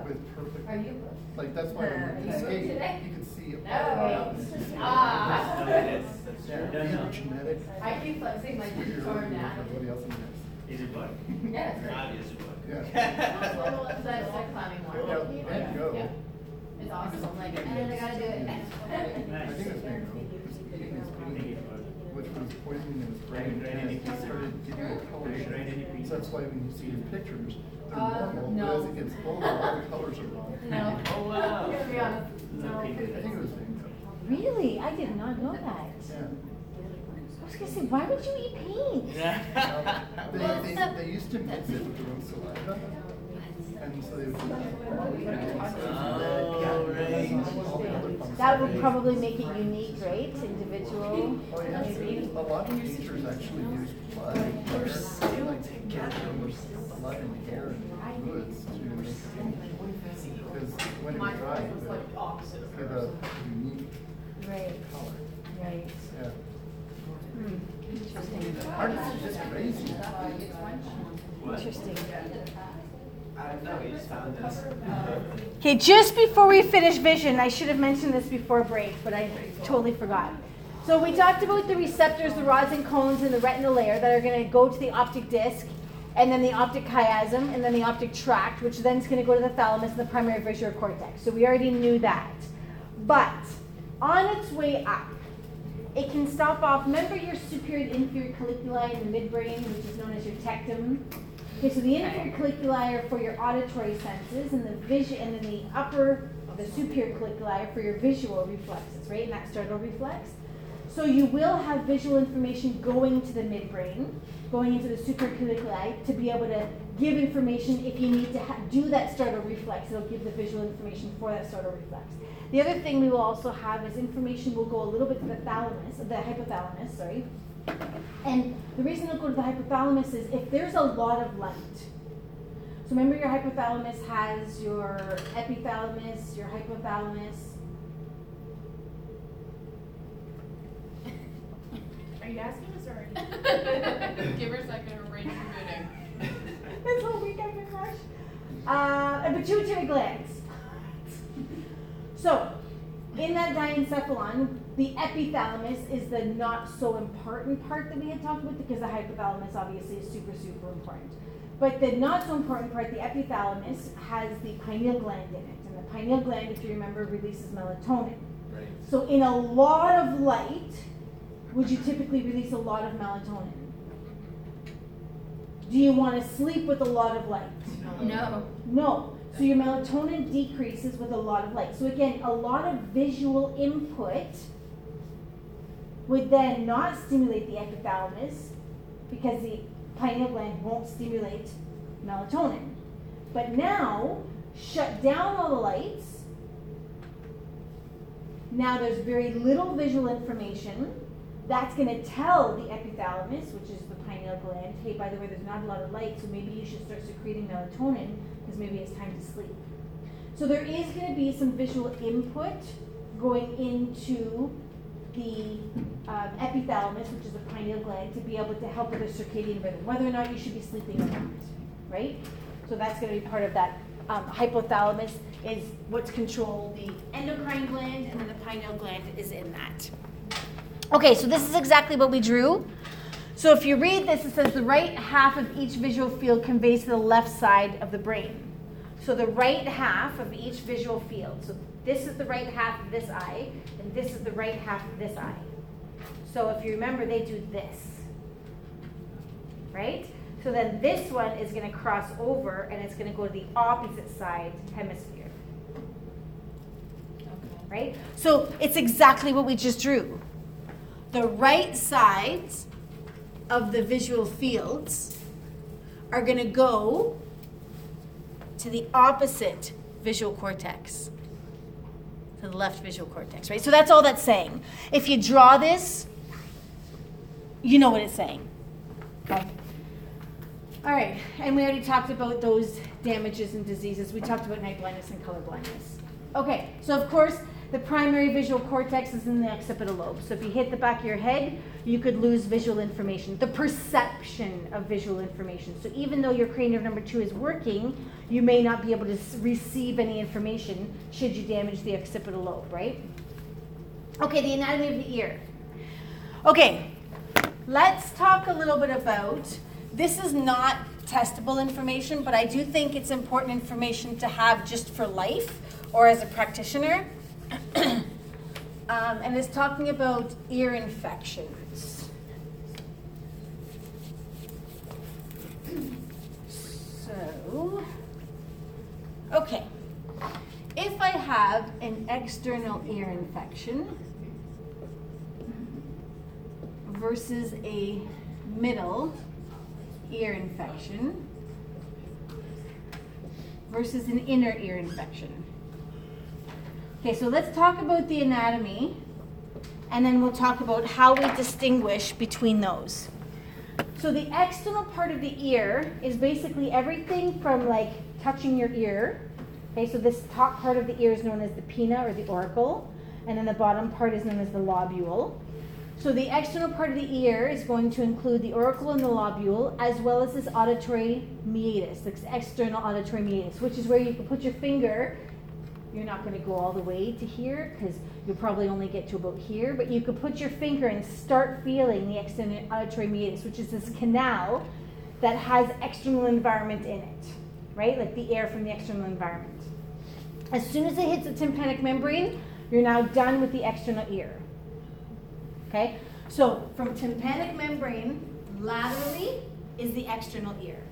With perfect. Are you? Like, that's why when you you skate, you can see. No. all around. Ah. No, it is. That's true. these are genetic. I keep flexing my You're torn older than now. Everybody else in this. Is it what? Yes. Obvious what? Yeah. That's like climbing Yeah, wall. there you go. Yeah. It's awesome, like, and I gotta do it. I think that's Van Gogh, was eating his which was poisoning in his brain, and it started getting a color shift. So that's why when you see his pictures, they're Uh, normal, no. but as it gets older, all the colors are wrong. No. Oh, wow. To be honest, no. I think it was Van Really? I did not know that. Yeah. I was gonna say, why would you eat paint? They, they, they used to mix it with their own saliva, and so they would. Oh, right. That would probably make it unique, right? Individual, Oh, yeah, maybe. a lot of painters actually use blood, like, to get blood and hair and fluids to make the paint. Because when it dries, it give a unique Right, color, right. yeah. Hmm. Interesting. Artists are just crazy. Interesting. Okay, just before we finish vision, I should have mentioned this before break, but I totally forgot. So we talked about the receptors, the rods and cones and the retinal layer that are going to go to the optic disc, and then the optic chiasm, and then the optic tract, which then is going to go to the thalamus and the primary visual cortex. So we already knew that. But on its way up, it can stop off. Remember your superior and inferior colliculi in the midbrain, which is known as your tectum. Okay, so the inferior colliculi are for your auditory senses, and the vision, and then the upper, the superior colliculi are for your visual reflexes, right? And that startle reflex. So you will have visual information going to the midbrain, going into the supraculiculi to be able to give information if you need to ha- do that startle reflex. It'll give the visual information for that startle reflex. The other thing we will also have is information will go a little bit to the thalamus, the hypothalamus, sorry. And the reason it'll go to the hypothalamus is if there's a lot of light. So remember your hypothalamus has your epithalamus, your hypothalamus. Are you asking us or? Give her a second, her brain's rebooting. this whole week I've been rushed. Uh, and pituitary glands. So, in that diencephalon, the epithalamus is the not so important part that we had talked about because the hypothalamus obviously is super, super important. But the not so important part, the epithalamus, has the pineal gland in it. And the pineal gland, if you remember, releases melatonin. Right. So, in a lot of light, would you typically release a lot of melatonin? Do you want to sleep with a lot of light? No. No. So your melatonin decreases with a lot of light. So again, a lot of visual input would then not stimulate the epithalamus because the pineal gland won't stimulate melatonin. But now, shut down all the lights. Now there's very little visual information. That's going to tell the epithalamus, which is the pineal gland, hey, by the way, there's not a lot of light, so maybe you should start secreting melatonin because maybe it's time to sleep. So there is going to be some visual input going into the um, epithalamus, which is the pineal gland, to be able to help with the circadian rhythm, whether or not you should be sleeping or not, right? So that's going to be part of that. Um, hypothalamus is what's control the endocrine gland, and then the pineal gland is in that. Okay, so this is exactly what we drew. So if you read this, it says the right half of each visual field conveys to the left side of the brain. So the right half of each visual field. So this is the right half of this eye, and this is the right half of this eye. So if you remember, they do this. Right? So then this one is going to cross over and it's going to go to the opposite side hemisphere. Right? So it's exactly what we just drew. The right sides of the visual fields are going to go to the opposite visual cortex, to the left visual cortex, right? So that's all that's saying. If you draw this, you know what it's saying. Okay? All right, and we already talked about those damages and diseases. We talked about night blindness and color blindness. Okay, so of course, the primary visual cortex is in the occipital lobe. So if you hit the back of your head, you could lose visual information, the perception of visual information. So even though your cranial number two is working, you may not be able to receive any information should you damage the occipital lobe, right? Okay, the anatomy of the ear. Okay, let's talk a little bit about this is not testable information, but I do think it's important information to have just for life or as a practitioner. um, and it's talking about ear infections. Okay. If I have an external ear infection versus a middle ear infection versus an inner ear infection. Okay, so let's talk about the anatomy and then we'll talk about how we distinguish between those. So the external part of the ear is basically everything from like touching your ear. Okay, so this top part of the ear is known as the pinna or the auricle, and then the bottom part is known as the lobule. So the external part of the ear is going to include the auricle and the lobule, as well as this auditory meatus, this external auditory meatus, which is where you can put your finger. You're not going to go all the way to here because you'll probably only get to about here, but you could put your finger and start feeling the external auditory meatus, which is this canal that has external environment in it, right? Like the air from the external environment. As soon as it hits the tympanic membrane, you're now done with the external ear. Okay? So from tympanic membrane laterally is the external ear.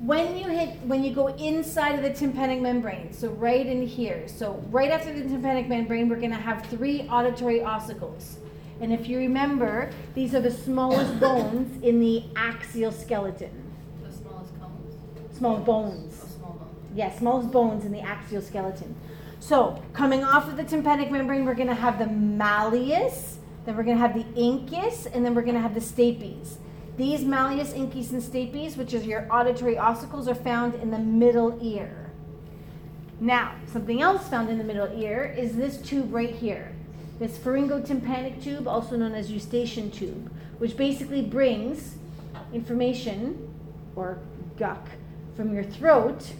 When you hit when you go inside of the tympanic membrane, so right in here. So right after the tympanic membrane, we're going to have three auditory ossicles. And if you remember, these are the smallest bones in the axial skeleton. The smallest cones? Small bones. Oh, small bones. Yeah, smallest bones in the axial skeleton. So, coming off of the tympanic membrane, we're going to have the malleus, then we're going to have the incus, and then we're going to have the stapes. These malleus, incus, and stapes, which is your auditory ossicles, are found in the middle ear. Now, something else found in the middle ear is this tube right here. This pharyngotympanic tube, also known as eustachian tube, which basically brings information or guck from your throat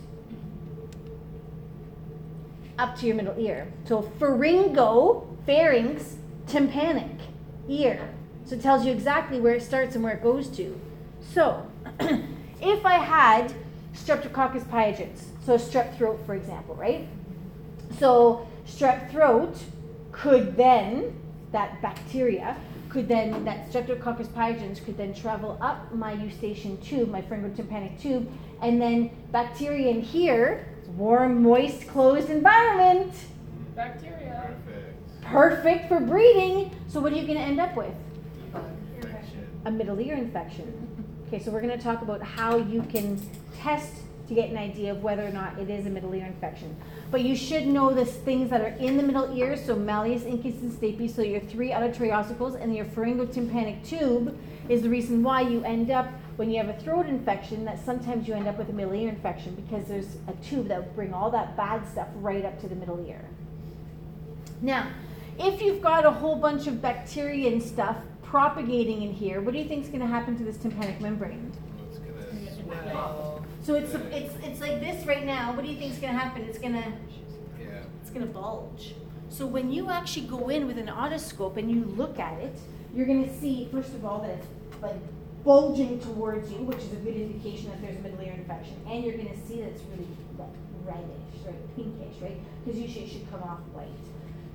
up to your middle ear. So pharyngo, pharynx, tympanic, ear. So it tells you exactly where it starts and where it goes to. So if I had Streptococcus pyogenes, so strep throat, for example, right? So strep throat could then, that bacteria, could then, that Streptococcus pyogenes could then travel up my eustachian tube, my pharyngotympanic tube, and then bacteria in here, warm, moist, closed environment, Bacteria. Perfect. perfect for breeding. So what are you going to end up with? A middle ear infection. Okay, so we're going to talk about how you can test to get an idea of whether or not it is a middle ear infection. But you should know the things that are in the middle ear, so malleus, incus, and stapes, so your three auditory ossicles and your pharyngotympanic tube is the reason why you end up, when you have a throat infection, that sometimes you end up with a middle ear infection because there's a tube that will bring all that bad stuff right up to the middle ear. Now, if you've got a whole bunch of bacteria and stuff propagating in here, what do you think is going to happen to this tympanic membrane? It's gonna swell. So it's it's it's like this right now. What do you think is going to happen? It's going to Yeah. it's going to bulge. So when you actually go in with an otoscope and you look at it, you're going to see first of all that it's like bulging towards you, which is a good indication that there's a middle ear infection, and you're going to see that it's really like reddish, right, pinkish, right? Because usually it should come off white.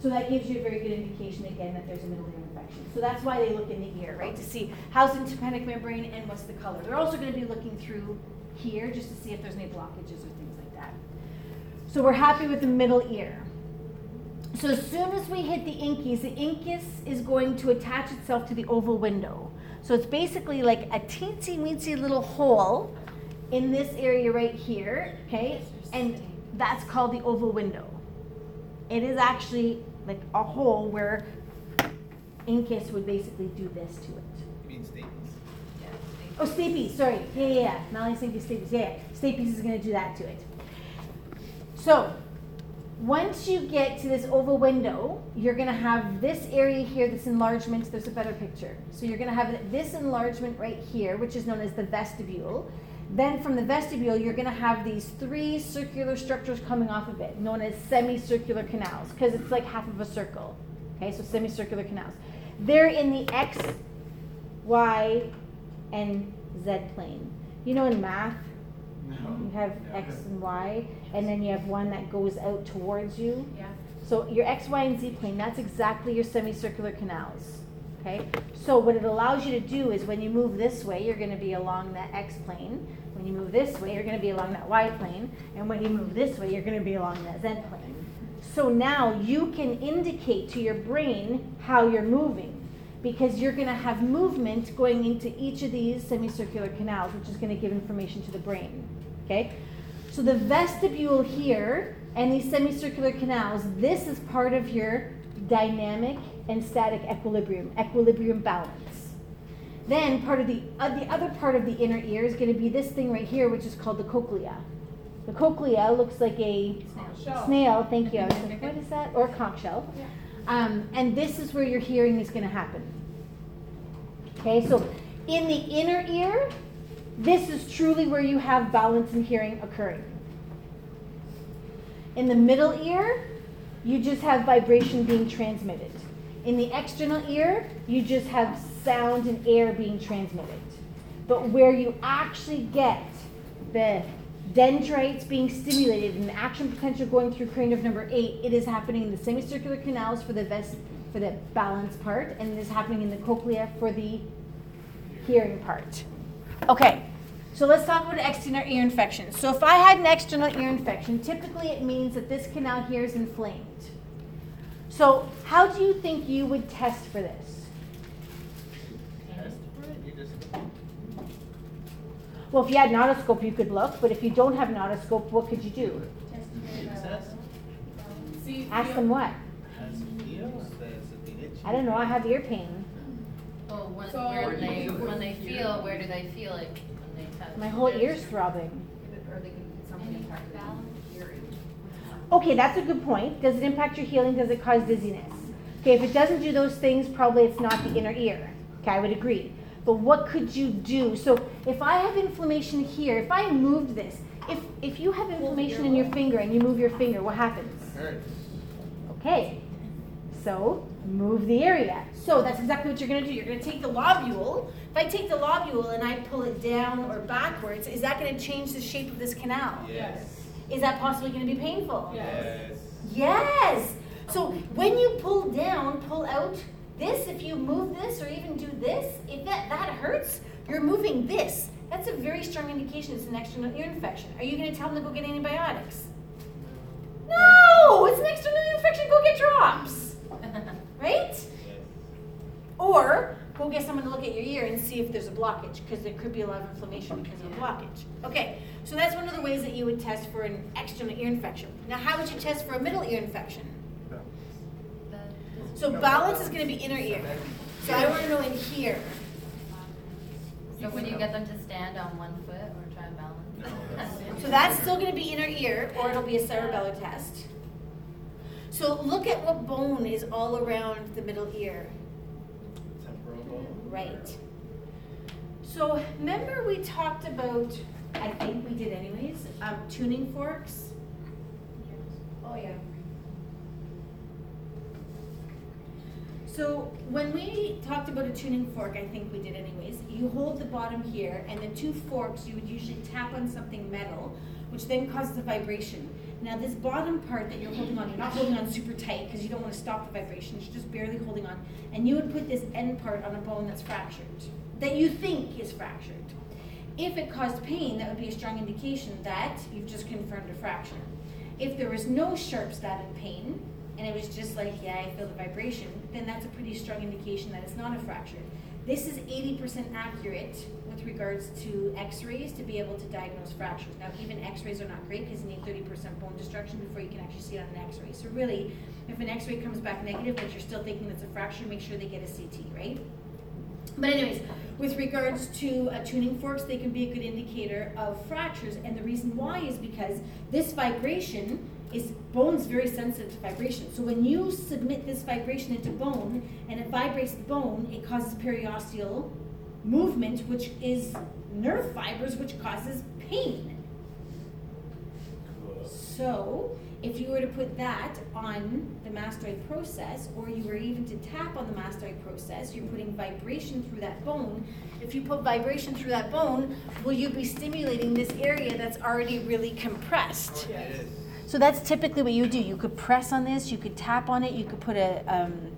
So that gives you a very good indication again that there's a middle ear infection. So that's why they look in the ear, right, to see how's the tympanic membrane and what's the color. They're also going to be looking through here just to see if there's any blockages or things like that. So we're happy with the middle ear. So as soon as we hit the incus, the incus is going to attach itself to the oval window. So it's basically like a teensy weensy little hole in this area right here, okay? And that's called the oval window. It is actually like a hole where incus would basically do this to it. You mean staples? Yeah, Oh, stapes, sorry. Yeah, yeah, yeah. Malleus incus stapes. Yeah, yeah. Stapes is going to do that to it. So, once you get to this oval window, you're going to have this area here, this enlargement. There's a better picture. So, you're going to have this enlargement right here, which is known as the vestibule. Then, from the vestibule, you're going to have these three circular structures coming off of it, known as semicircular canals, because it's like half of a circle. Okay, so semicircular canals. They're in the X, Y, and Z plane. You know, in math, you have X and Y, and then you have one that goes out towards you. Yeah. So your X, Y, and Z plane, that's exactly your semicircular canals. Okay? So what it allows you to do is when you move this way, you're going to be along that X plane. When you move this way, you're going to be along that Y plane. And when you move this way, you're going to be along that Z plane. So now you can indicate to your brain how you're moving because you're going to have movement going into each of these semicircular canals, which is going to give information to the brain. Okay? So the vestibule here and these semicircular canals, this is part of your dynamic and static equilibrium, equilibrium balance. Then part of the uh, the other part of the inner ear is going to be this thing right here, which is called the cochlea. The cochlea looks like a Shell. snail. Thank you. I was like, what is that? Or conch shell. Um, and this is where your hearing is going to happen. Okay, so in the inner ear, this is truly where you have balance and hearing occurring. In the middle ear, you just have vibration being transmitted. In the external ear, you just have sound and air being transmitted. But where you actually get the dendrites being stimulated and action potential going through cranial nerve number eight, it is happening in the semicircular canals for the vest, for the balance part, and it is happening in the cochlea for the hearing part. Okay, so let's talk about external ear infection. So if I had an external ear infection, typically it means that this canal here is inflamed. So how do you think you would test for this? Well, if you had an otoscope, you could look, but if you don't have an otoscope, what could you do? See, Ask them what? Has feels, there's a itchy. I don't know, I have ear pain. Well, when, So- where do they, when they feel, where do they feel it when they touch? My whole There's- ear's throbbing. Or they could, something impact their hearing. Okay, that's a good point. Does it impact your healing? Does it cause dizziness? Okay, if it doesn't do those things, probably it's not the inner ear. Okay, I would agree. But what could you do? So if I have inflammation here, if I moved this, if if you have inflammation in your finger and you move your finger, what happens? Okay, so move the area. So that's exactly what you're gonna do. You're gonna take the lobule. If I take the lobule and I pull it down or backwards, is that gonna change the shape of this canal? Yes. Is that possibly gonna be painful? Yes. Yes. So when you pull down, pull out this, if you move this or even do this, if that, that hurts, you're moving this. That's a very strong indication it's an external ear infection. Are you going to tell them to go get antibiotics? No, it's an external ear infection. Go get drops. Right? Or go get someone to look at your ear and see if there's a blockage because there could be a lot of inflammation because of a blockage. Okay, so that's one of the ways that you would test for an external ear infection. Now, how would you test for a middle ear infection? The- So balance is going to be inner ear. So I want to know in here. So when you get them to stand on one foot or try and balance? So that's still going to be inner ear, or it'll be a cerebellar test. So look at what bone is all around the middle ear. Temporal bone. Right. So remember we talked about, I think we did anyways, um, tuning forks? Oh, yeah. So when we talked about a tuning fork, I think we did anyways, you hold the bottom here and the two forks, you would usually tap on something metal, which then causes a vibration. Now this bottom part that you're holding on, you're not holding on super tight because you don't want to stop the vibration, you're just barely holding on. And you would put this end part on a bone that's fractured, that you think is fractured. If it caused pain, that would be a strong indication that you've just confirmed a fracture. If there was no sharp stabbing pain, and it was just like, yeah, I feel the vibration, then that's a pretty strong indication that it's not a fracture. This is 80% accurate with regards to x-rays to be able to diagnose fractures. Now, even x-rays are not great because you need 30% bone destruction before you can actually see it on an x-ray. So really, if an x-ray comes back negative, but you're still thinking it's a fracture, make sure they get a CT, right? But anyways, with regards to uh, tuning forks, they can be a good indicator of fractures, and the reason why is because this vibration is bone's very sensitive to vibration. So when you submit this vibration into bone and it vibrates the bone, it causes periosteal movement, which is nerve fibers, which causes pain. So, if you were to put that on the mastoid process, or you were even to tap on the mastoid process, you're putting vibration through that bone. If you put vibration through that bone, will you be stimulating this area that's already really compressed? Yes. So that's typically what you would do. You could press on this, you could tap on it, you could put a um,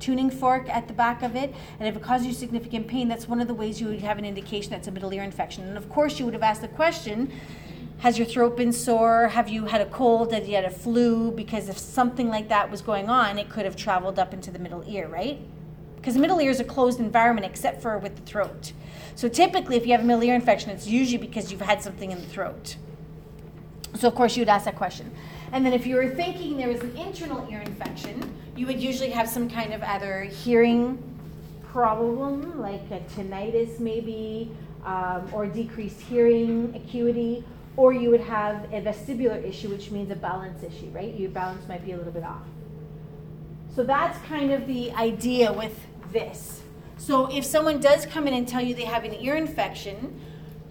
tuning fork at the back of it, and if it causes you significant pain, that's one of the ways you would have an indication that's a middle ear infection. And of course, you would have asked the question Has your throat been sore? Have you had a cold? Have you had a flu? Because if something like that was going on, it could have traveled up into the middle ear, right? Because the middle ear is a closed environment except for with the throat. So typically, if you have a middle ear infection, it's usually because you've had something in the throat. So of course you would ask that question. And then if you were thinking there was an internal ear infection, you would usually have some kind of either hearing problem, like a tinnitus maybe, um, or decreased hearing acuity, or you would have a vestibular issue, which means a balance issue, right? Your balance might be a little bit off. So that's kind of the idea with this. So if someone does come in and tell you they have an ear infection,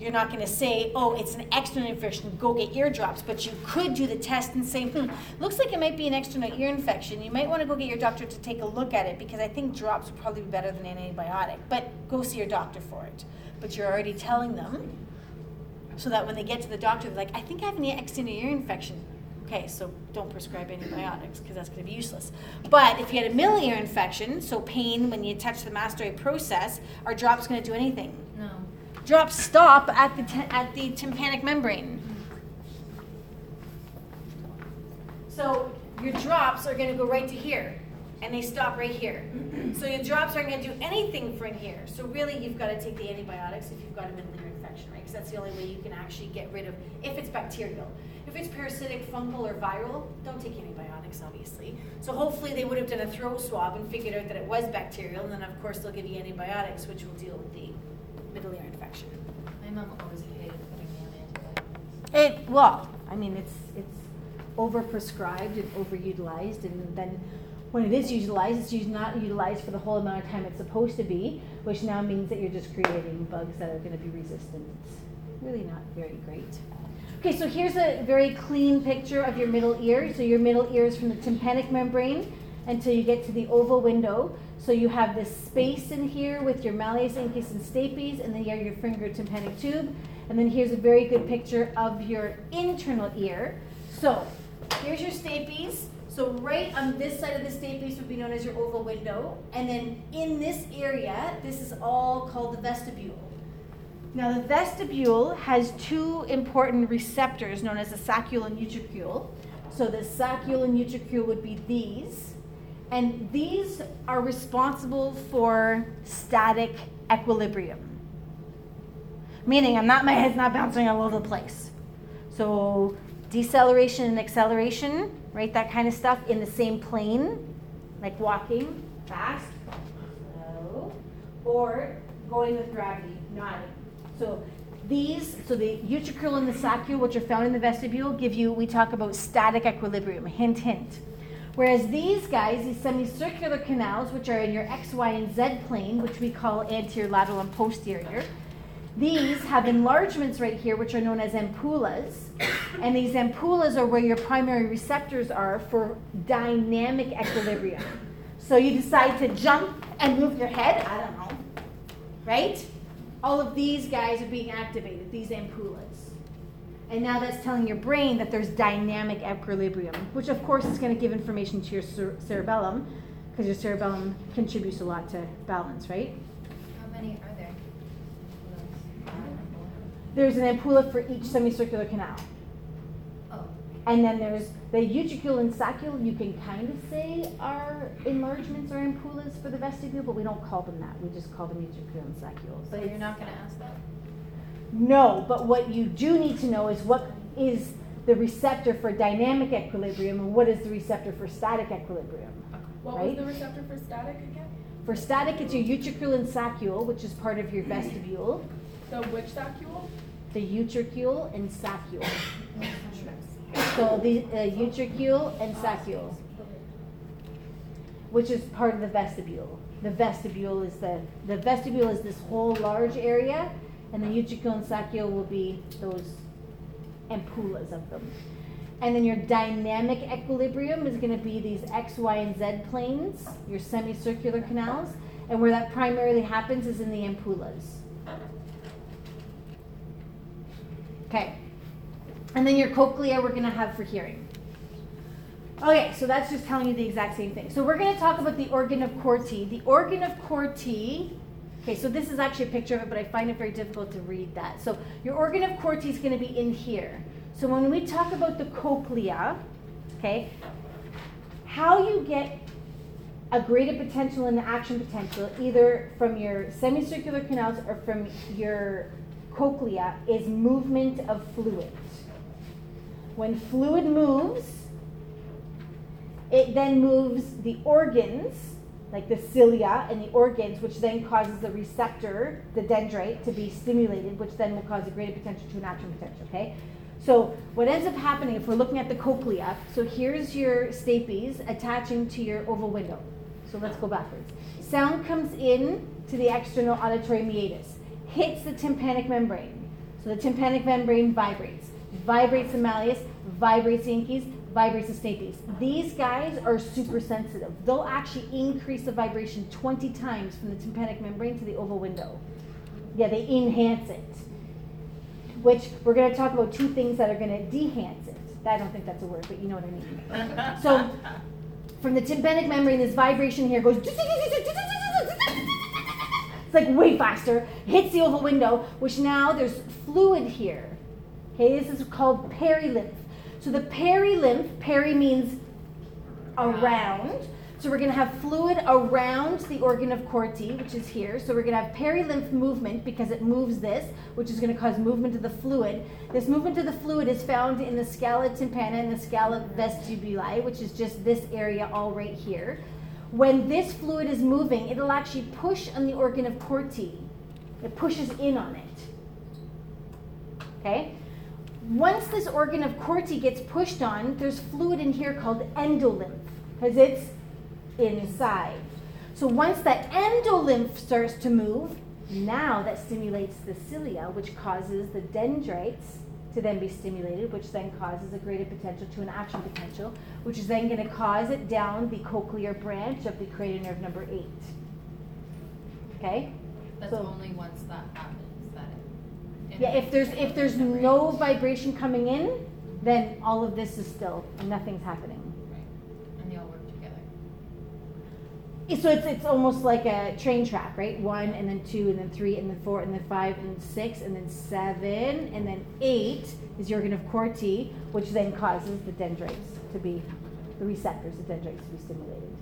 you're not going to say, oh, it's an external infection, go get eardrops. But you could do the test and say, hmm, looks like it might be an external ear infection. You might want to go get your doctor to take a look at it because I think drops would probably be better than an antibiotic. But go see your doctor for it. But you're already telling them so that when they get to the doctor, they're like, I think I have an external ear infection. Okay, so don't prescribe antibiotics because that's going to be useless. But if you had a middle ear infection, so pain when you touch the mastoid process, are drops going to do anything? No. Drops stop at the t- at the tympanic membrane. So your drops are going to go right to here, and they stop right here. So your drops aren't going to do anything in here. So really, you've got to take the antibiotics if you've got a middle ear infection, right? Because that's the only way you can actually get rid of, if it's bacterial. If it's parasitic, fungal, or viral, don't take antibiotics, obviously. So hopefully they would have done a throat swab and figured out that it was bacterial, and then of course they'll give you antibiotics, which will deal with the middle ear infection. My mom always hated putting me on antibiotics. It, well, I mean, it's, it's overprescribed and overutilized, and then when it is utilized, it's usually not utilized for the whole amount of time it's supposed to be, which now means that you're just creating bugs that are gonna be resistant. It's really not very great. Okay, so here's a very clean picture of your middle ear. So your middle ear is from the tympanic membrane until you get to the oval window. So you have this space in here with your malleus, incus, and stapes, and then you have your pharyngotympanic tube. And then here's a very good picture of your internal ear. So here's your stapes. So right on this side of the stapes would be known as your oval window. And then in this area, this is all called the vestibule. Now the vestibule has two important receptors known as the saccule and utricule. So the saccule and utricule would be these. And these are responsible for static equilibrium. Meaning I'm not my head's not bouncing all over the place. So deceleration and acceleration, right? That kind of stuff in the same plane, like walking fast, slow, or going with gravity, nodding. So these, so the utricule and the saccule, which are found in the vestibule, give you, we talk about static equilibrium, hint, hint. Whereas these guys, these semicircular canals, which are in your X, Y, and Z plane, which we call anterior, lateral, and posterior, these have enlargements right here, which are known as ampullas. And these ampullas are where your primary receptors are for dynamic equilibrium. So you decide to jump and move your head, I don't know, right? All of these guys are being activated, these ampullas. And now that's telling your brain that there's dynamic equilibrium, which of course is going to give information to your cer- cerebellum, because your cerebellum contributes a lot to balance, right? How many are there? There's an ampulla for each semicircular canal. Oh, And then there's the utricule and saccule, you can kind of say are enlargements or ampullas for the vestibule, but we don't call them that. We just call them utricule and saccule. so But you're it's- not gonna ask that? No, but what you do need to know is what is the receptor for dynamic equilibrium and what is the receptor for static equilibrium. What Right. was the receptor for static again? For static, it's your utricule and saccule, which is part of your vestibule. The which saccule? The utricule and saccule. So the uh, utricule and saccule, which is part of the vestibule. The vestibule is the the vestibule is this whole large area, and the utricule and saccule will be those ampullas of them. And then your dynamic equilibrium is going to be these X, Y, and Z planes, your semicircular canals, and where that primarily happens is in the ampullas. Okay. And then your cochlea we're going to have for hearing. Okay, so that's just telling you the exact same thing. So we're going to talk about the organ of Corti. The organ of Corti, okay, so this is actually a picture of it, but I find it very difficult to read that. So your organ of Corti is going to be in here. So when we talk about the cochlea, okay, how you get a graded potential and the action potential, either from your semicircular canals or from your cochlea, is movement of fluid. When fluid moves, it then moves the organs, like the cilia and the organs, which then causes the receptor, the dendrite, to be stimulated, which then will cause a graded potential to an action potential, okay? So what ends up happening if we're looking at the cochlea, so here's your stapes attaching to your oval window. So let's go backwards. Sound comes in to the external auditory meatus, hits the tympanic membrane. So the tympanic membrane vibrates, vibrates the malleus, vibrates the incus, vibrates the stapes. These guys are super sensitive. They'll actually increase the vibration 20 times from the tympanic membrane to the oval window. Yeah, they enhance it. Which we're going to talk about two things that are going to dehance it. I don't think that's a word, but you know what I mean. So from the tympanic membrane, this vibration here goes. It's like way faster. Hits the oval window, which now there's fluid here. Okay, this is called perilymph. So the perilymph, peri means around. So we're gonna have fluid around the organ of Corti, which is here. So we're gonna have perilymph movement because it moves this, which is gonna cause movement of the fluid. This movement of the fluid is found in the scala tympani and the scala vestibuli, which is just this area all right here. When this fluid is moving, it'll actually push on the organ of Corti. It pushes in on it. Okay? Once this organ of Corti gets pushed on, there's fluid in here called endolymph because it's inside. So once that endolymph starts to move, now that stimulates the cilia, which causes the dendrites to then be stimulated, which then causes a graded potential to an action potential, which is then going to cause it down the cochlear branch of the cranial nerve number eight. Okay? That's So- only once that happens. Yeah, if there's if there's no vibration coming in, then all of this is still and nothing's happening. Right, and they all work together. So it's it's almost like a train track, right? One and then two and then three and then four and then five and then six and then seven and then eight is the organ of Corti, which then causes the dendrites to be the receptors, the dendrites to be stimulated.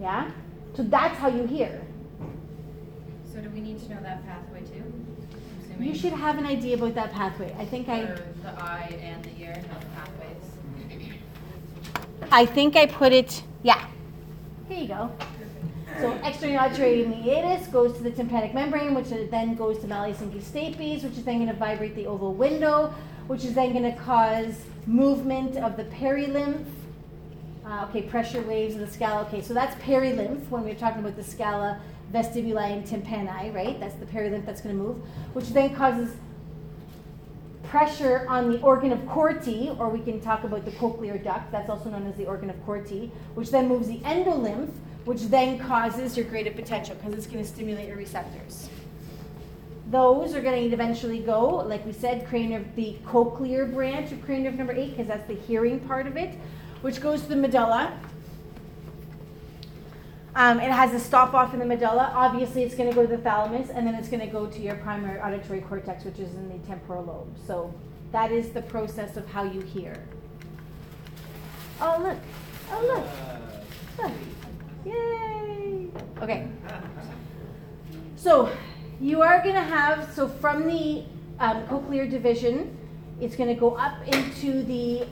Yeah? So that's how you hear. So do we need to know that pathway too? Assuming? You should have an idea about that pathway. I think I For the eye and the ear, the pathways. I think I put it, yeah. Here you go. So external auditory meatus goes to the tympanic membrane, which then goes to malleus and stapes, which is then going to vibrate the oval window, which is then going to cause movement of the perilymph. Uh, okay, pressure waves of the scala. Okay, so that's perilymph when we're talking about the scala vestibuli and tympani, right? That's the perilymph that's going to move, which then causes pressure on the organ of Corti, or we can talk about the cochlear duct, that's also known as the organ of Corti, which then moves the endolymph, which then causes your graded potential because it's going to stimulate your receptors. Those are going to eventually go, like we said, cranial the cochlear branch of cranial nerve number eight, because that's the hearing part of it, which goes to the medulla. Um, it has a stop off in the medulla. Obviously, it's going to go to the thalamus, and then it's going to go to your primary auditory cortex, which is in the temporal lobe. So that is the process of how you hear. Oh look! Oh look! Look. Yay! Okay. So you are going to have so from the um, cochlear division, it's going to go up into the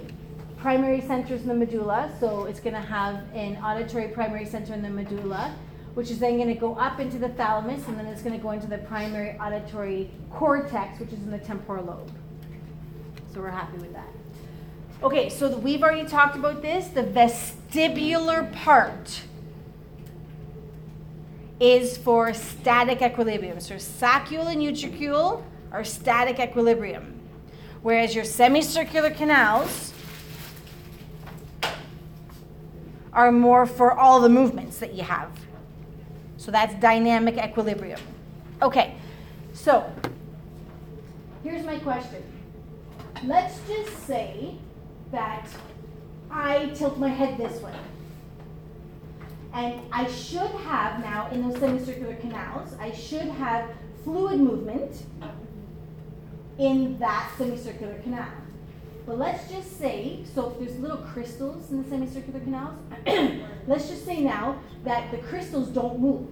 primary centers in the medulla. So it's going to have an auditory primary center in the medulla, which is then going to go up into the thalamus, and then it's going to go into the primary auditory cortex, which is in the temporal lobe. So we're happy with that. Okay, so the, we've already talked about this. The vestibular part is for static equilibrium. So saccule and utricule are static equilibrium, whereas your semicircular canals are more for all the movements that you have. So that's dynamic equilibrium. Okay, so here's my question. Let's just say that I tilt my head this way. And I should have now, in those semicircular canals, I should have fluid movement in that semicircular canal. But let's just say, so if there's little crystals in the semicircular canals, let's just say now that the crystals don't move.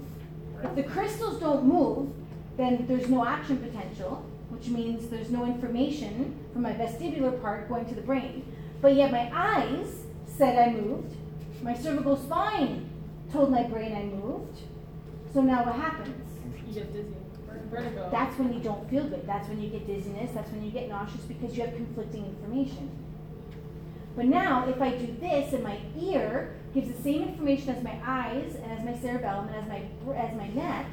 If the crystals don't move, then there's no action potential, which means there's no information from my vestibular part going to the brain. But yet my eyes said I moved, my cervical spine told my brain I moved. So now what happens? You get dizzy, vertigo. That's when you don't feel good. That's when you get dizziness. That's when you get nauseous because you have conflicting information. But now, if I do this and my ear gives the same information as my eyes and as my cerebellum and as my as my neck,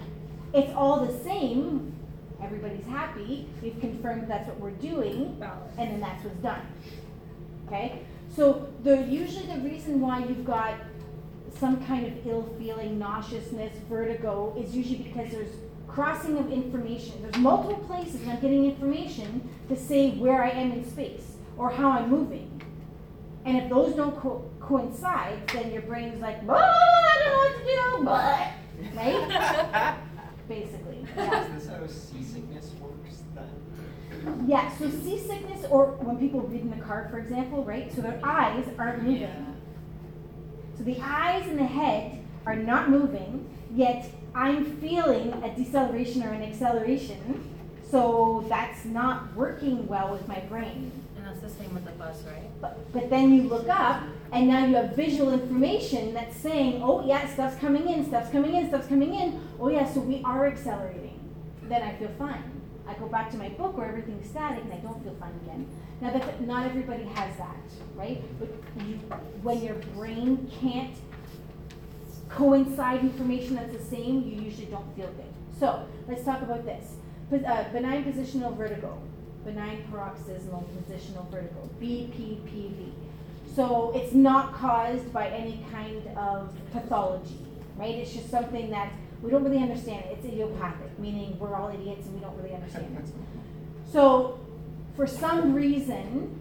it's all the same. Everybody's happy. We've confirmed that's what we're doing, and then that's what's done. Okay? So the usually the reason why you've got some kind of ill feeling, nauseousness, vertigo is usually because there's crossing of information. There's multiple places and I'm getting information to say where I am in space or how I'm moving. And if those don't co- coincide, then your brain's like, "Blah, I don't know what to do, but right? Basically. Yeah. Is this how seasickness works then? Yeah, so seasickness, or when people read in the car, for example, right? So their eyes aren't moving. Yeah. So the eyes and the head are not moving, yet I'm feeling a deceleration or an acceleration. So that's not working well with my brain. And that's the same with the bus, right? But, but then you look up and now you have visual information that's saying, oh yeah, stuff's coming in, stuff's coming in, stuff's coming in. Oh yeah, so we are accelerating. Then I feel fine. I go back to my book where everything's static and I don't feel fine again. Now that not everybody has that, right? But you, when your brain can't coincide information that's the same, you usually don't feel good. So let's talk about this. Uh, benign positional vertigo, benign paroxysmal positional vertigo, BPPV. So it's not caused by any kind of pathology, right? It's just something that we don't really understand. It's idiopathic, meaning we're all idiots and we don't really understand it. So for some reason,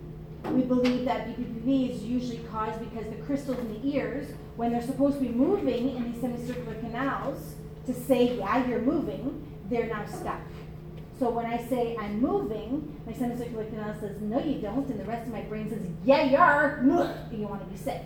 we believe that BPPV is usually caused because the crystals in the ears, when they're supposed to be moving in these semicircular canals, to say, yeah, you're moving, they're now stuck. So when I say I'm moving, my semicircular canal says, no, you don't, and the rest of my brain says, yeah, you are, and you want to be sick.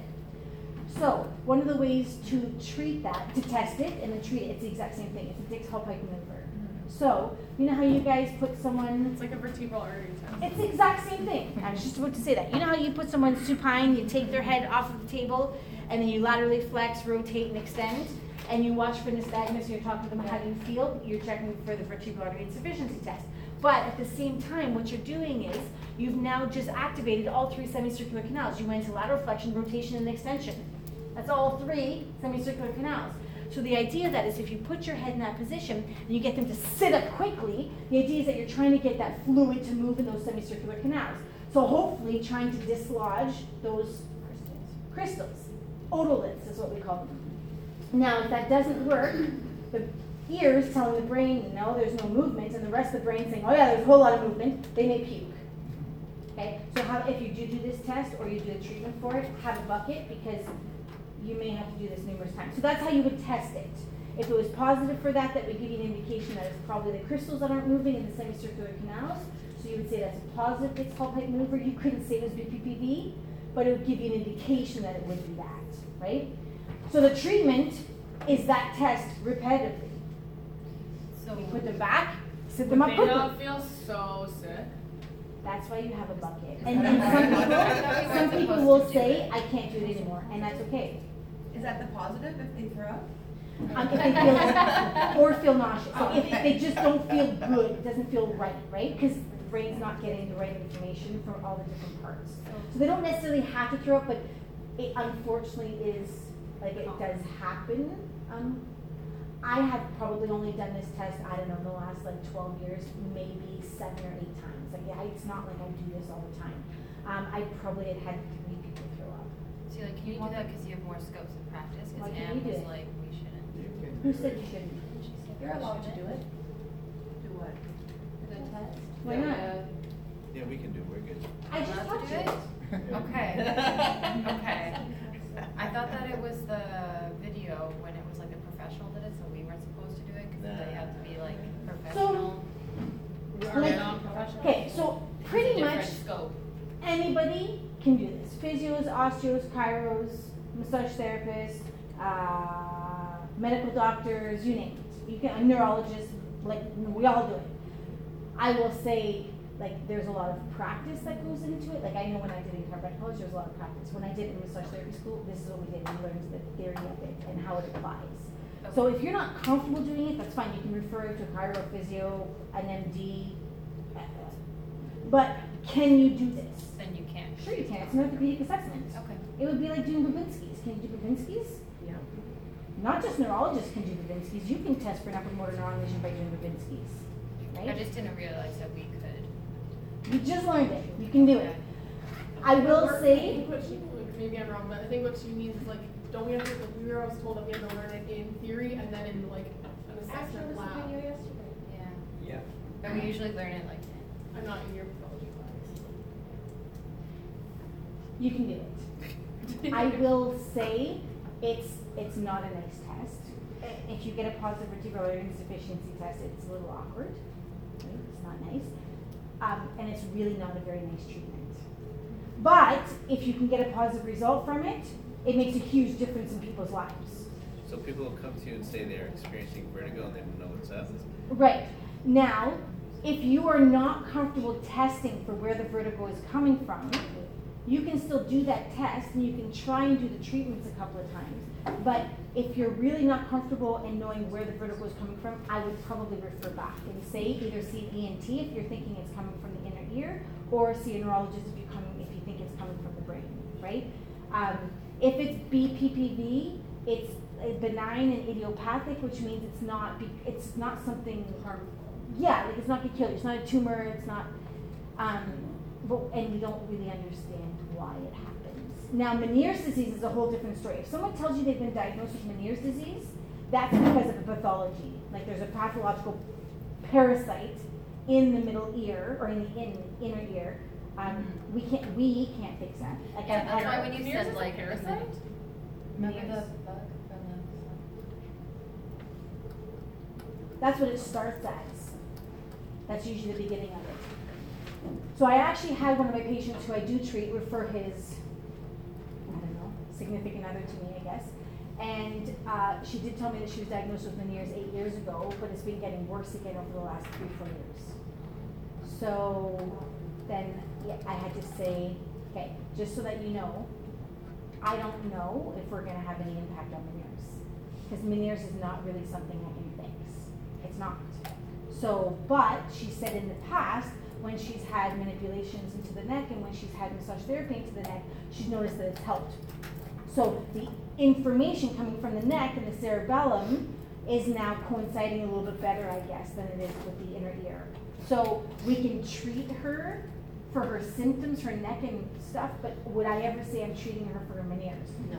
So one of the ways to treat that, to test it and then treat it, it's the exact same thing. It's a Dix Hallpike maneuver. Mm-hmm. So you know how you guys put someone It's like a vertebral artery test. it's the exact same thing. I was just about to say that. You know how you put someone supine, you take their head off of the table, and then you laterally flex, rotate, and extend, and you watch for nystagmus, you're talking to them how you feel, you're checking for the vertebral artery insufficiency test. But at the same time, what you're doing is you've now just activated all three semicircular canals. You went to lateral flexion, rotation, and extension. That's all three semicircular canals. So the idea of that is if you put your head in that position and you get them to sit up quickly, the idea is that you're trying to get that fluid to move in those semicircular canals. So hopefully trying to dislodge those crystals. Otoliths is what we call them. Now, if that doesn't work, the ears telling the brain, no, there's no movement, and the rest of the brain saying, oh yeah, there's a whole lot of movement, they may puke. Okay, so how, if you do do this test or you do the treatment for it, have a bucket because you may have to do this numerous times. So that's how you would test it. If it was positive for that, that would give you an indication that it's probably the crystals that aren't moving in the semicircular canals. So you would say that's a positive Dix Hallpike maneuver. You couldn't say it was BPPV, but it would give you an indication that it would be that, right? So the treatment is that test repetitively. So, You put them back, sit them up They quickly. don't feel so sick. That's why you have a bucket. And then some people, some people will say, I can't do it anymore, and that's okay. Is that the positive if they throw up? Um, if they feel, or feel nauseous. So if, if they just don't feel good, it doesn't feel right, right? Because the brain's not getting the right information from all the different parts. So they don't necessarily have to throw up, but it unfortunately is, like, it does happen. Um, I have probably only done this test, I don't know, the last like twelve years, maybe seven or eight times. Like, yeah, it's not like I do this all the time. Um, I probably had had three people throw up. so like, can you do that because you have more scopes of practice? Because Anne was like, we shouldn't. Who said you shouldn't? You're allowed to do it. Do what? The test? Why not? Yeah, we can do, it. we're good. I just Allowed to watched do it. Okay. Okay. I thought that it was the video when it was like a professional did it, so we weren't supposed to do it because they Nah. have to be like professional. Are Like- non-professional? Okay, so It's a pretty much different scope. anybody can do this. Physios, osteos, chiros, massage therapists, uh, medical doctors, you name it. You can, a neurologist, like, we all do it. I will say, like, there's a lot of practice that goes into it. Like, I know when I did it in chiropractic college, there was a lot of practice. When I did it in massage therapy school, this is what we did. We learned the theory of it and how it applies. So if you're not comfortable doing it, that's fine. You can refer to a chiro, physio, an MD. uh, But can you do this? Then you can't. Sure you can. It's an orthopedic assessment. Okay. It would be like doing Babinski's. Can you do Babinski's? Yeah. Not just neurologists can do Babinski's. You can test for an upper motor neuron lesion by doing Babinski's. I Right? just didn't realize that we could. You just learned it. You can do it. I will Or- I say, think what she, like, maybe I'm wrong, but I think what she means is like, don't we have to, like, we were always told that we have to learn it in theory and then in like an assessment lab. Video yesterday. Yeah. Yeah. But we usually learn it like. I'm not in your pathology class. you can do it. I will say it's it's not a nice test. If you get a positive vertebral artery insufficiency test, it's a little awkward. Not nice, um, and it's really not a very nice treatment. But if you can get a positive result from it, it makes a huge difference in people's lives. So people will come to you and say they're experiencing vertigo and they don't know what's up. Right. Now, if you are not comfortable testing for where the vertigo is coming from, you can still do that test and you can try and do the treatments a couple of times. But if you're really not comfortable in knowing where the vertigo is coming from, I would probably refer back and say either see an ENT if you're thinking it's coming from the inner ear, or see a neurologist if you coming if you think it's coming from the brain, right? Um, if it's BPPV, it's uh, benign and idiopathic, which means it's not it's not something harmful. Yeah, like it's not gonna kill you. It's not a tumor. It's not. Um, but, and we don't really understand why it happens. Now, Meniere's disease is a whole different story. If someone tells you they've been diagnosed with Meniere's disease, that's because of a pathology. Like there's a pathological parasite in the middle ear or in the in, inner ear. Um, we can't we can't fix that. Like, Yeah, that's why when you Meniere's said is a like. parasite? Remember the Meniere's. bug That's what it starts as. That's usually the beginning of it. So I actually had one of my patients who I do treat refer his, I don't know, significant other to me, I guess. And uh, she did tell me that she was diagnosed with Meniere's eight years ago, but it's been getting worse again over the last three, four years. So then yeah, I had to say, okay, just so that you know, I don't know if we're gonna have any impact on Meniere's. Because Meniere's is not really something I can fix. It's not. So, but she said in the past, when she's had manipulations into the neck and when she's had massage therapy into the neck, she's noticed that it's helped. So the information coming from the neck and the cerebellum is now coinciding a little bit better, I guess, than it is with the inner ear. So we can treat her for her symptoms, her neck and stuff, but would I ever say I'm treating her for her Meniere's? No.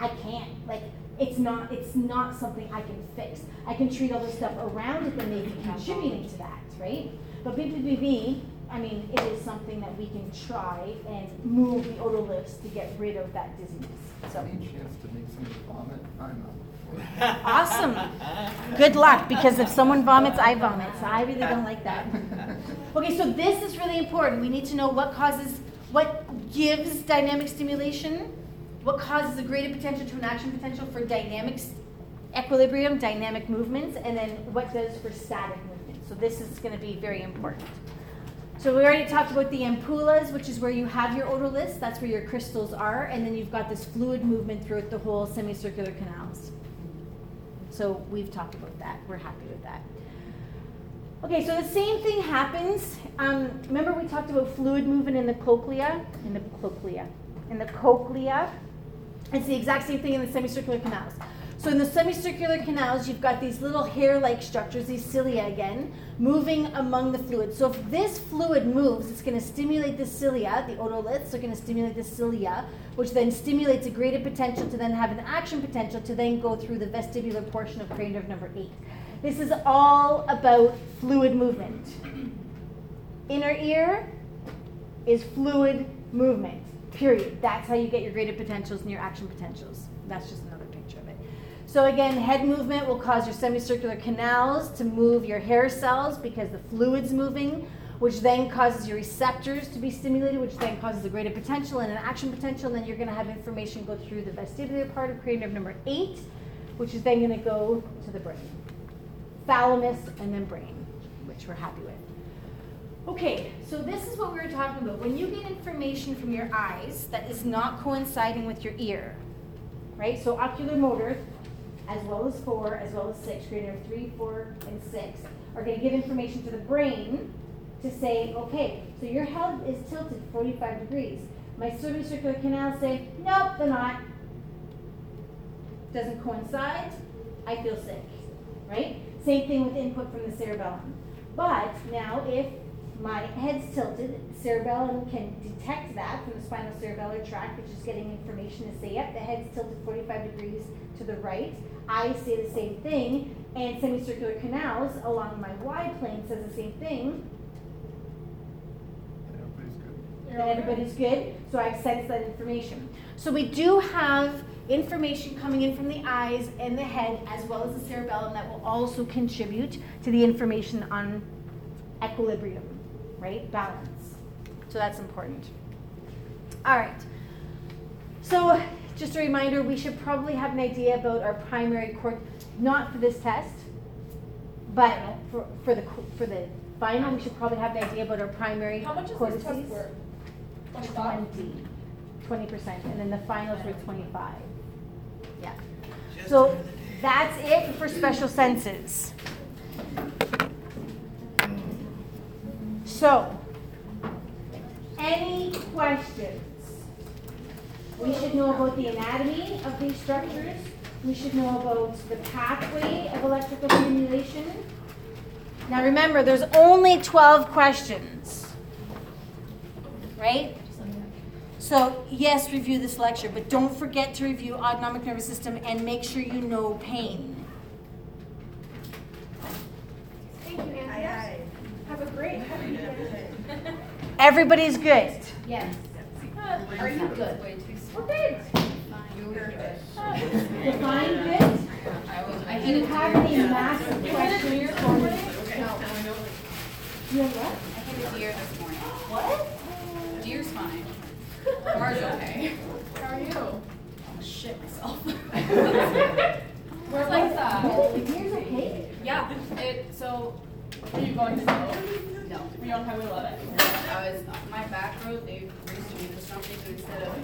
I can't. Like, it's not, it's not something I can fix. I can treat all the stuff around it that may be contributing to that, right? But BPPV, I mean, it is something that we can try and move the otoliths to get rid of that dizziness. So, Any chance to make somebody vomit? I'm up awesome. Good luck, because if someone vomits, I vomit, so I really don't like that. Okay, so this is really important. We need to know what causes, what gives dynamic stimulation, what causes a graded potential to an action potential for dynamic s- equilibrium, dynamic movements, and then what does for static movements. So this is going to be very important. So we already talked about the ampullas, which is where you have your otoliths. That's where your crystals are, and then you've got this fluid movement throughout the whole semicircular canals. So we've talked about that. We're happy with that. Okay, so the same thing happens. Um, remember we talked about fluid movement in the cochlea, in the cochlea, in the cochlea. It's the exact same thing in the semicircular canals. So in the semicircular canals, you've got these little hair-like structures, these cilia again, moving among the fluid. So if this fluid moves, it's going to stimulate the cilia, the otoliths are going to stimulate the cilia, which then stimulates a graded potential to then have an action potential to then go through the vestibular portion of cranial nerve number eight. This is all about fluid movement. Inner ear is fluid movement, period. That's how you get your graded potentials and your action potentials. That's just another. So again, head movement will cause your semicircular canals to move your hair cells because the fluid's moving, which then causes your receptors to be stimulated, which then causes a graded potential and an action potential. And then you're going to have information go through the vestibular part of cranial nerve number eight, which is then going to go to the brain. Thalamus and then brain, which we're happy with. Okay, so this is what we were talking about. When you get information from your eyes that is not coinciding with your ear, right? So oculomotor, as well as four, as well as six, cranial nerve three, four, and six, are going to give information to the brain to say, okay, so your head is tilted 45 degrees. My semicircular canals say, nope, they're not. Doesn't coincide. I feel sick, right? Same thing with input from the cerebellum. But now, if my head's tilted, cerebellum can detect that from the spinocerebellar tract, which is getting information to say, yep, the head's tilted 45 degrees to the right. I say the same thing, and semicircular canals along my Y plane says the same thing. Everybody's good. Then everybody's good. So I've sensed that information. So we do have information coming in from the eyes and the head, as well as the cerebellum, that will also contribute to the information on equilibrium, right? Balance. So that's important. All right. So just a reminder, we should probably have an idea about our primary court, not for this test, but for, for the, co- for the final, we should probably have an idea about our primary How much is cortices. this test worth? Twenty-five? Twenty, twenty percent, and then the finals were twenty-five. Yeah. So that's it for special senses. So, any questions? We should know about the anatomy of these structures. We should know about the pathway of electrical stimulation. Now remember, there's only 12 questions. Right? So, yes, review this lecture, but don't forget to review autonomic nervous system and make sure you know pain. Thank you, Nancy. Have a great. Everybody's good. Yes. Are you good? Way too We're good. You're good. Define good. I was, I Do you have any massive questions for me? You have what? I hit a deer this morning. What? Deer's fine. Car's okay. How are you? I'll shit myself. Where's like that? Really? Yours okay? Yeah, it, so, Are you going to go? No. We don't have, it. I was, my back road, they recently did something, so instead of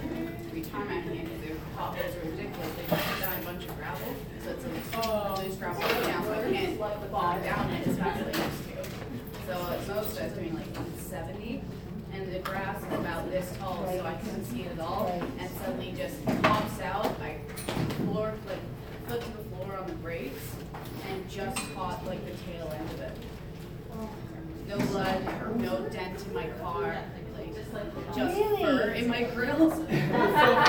retarmating it, their potholes are ridiculous, they just put down a bunch of gravel, so it's like, Oh. loose gravel put down, so I can't bog down it as fast as I used to. So at most, I was doing like seventy, and the grass is about this tall, so I couldn't see it at all, and suddenly just pops out, I floor, like, foot to the floor on the brakes, and just caught like the tail end of it. No blood, no dent in my car, like, just Really? fur in my grill.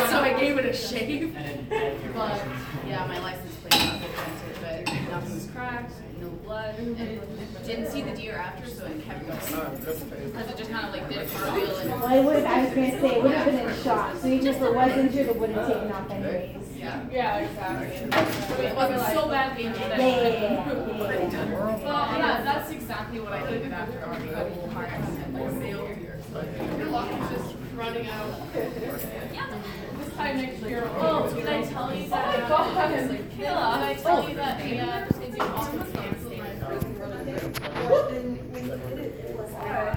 So I gave it a shave. And then add your But, yeah, my license plate got dented, but nothing was cracked, no blood, and didn't see the deer after, so I kept going. Ah, Cause it just kind of like did a cartwheel and, Well, I would, I was gonna say, it would have been in shock, so even if it was injured, it would have taken off anyways. Yeah. Yeah, exactly. So it was so bad that Well, yeah, that's exactly what I did after our whole heart accident, like sailed here. Your luck is just running out. Yeah. This time next year. Oh, did I tell you that? Oh my God. It's like, Kayla, did I tell you that Anna is doing all the same thing? What?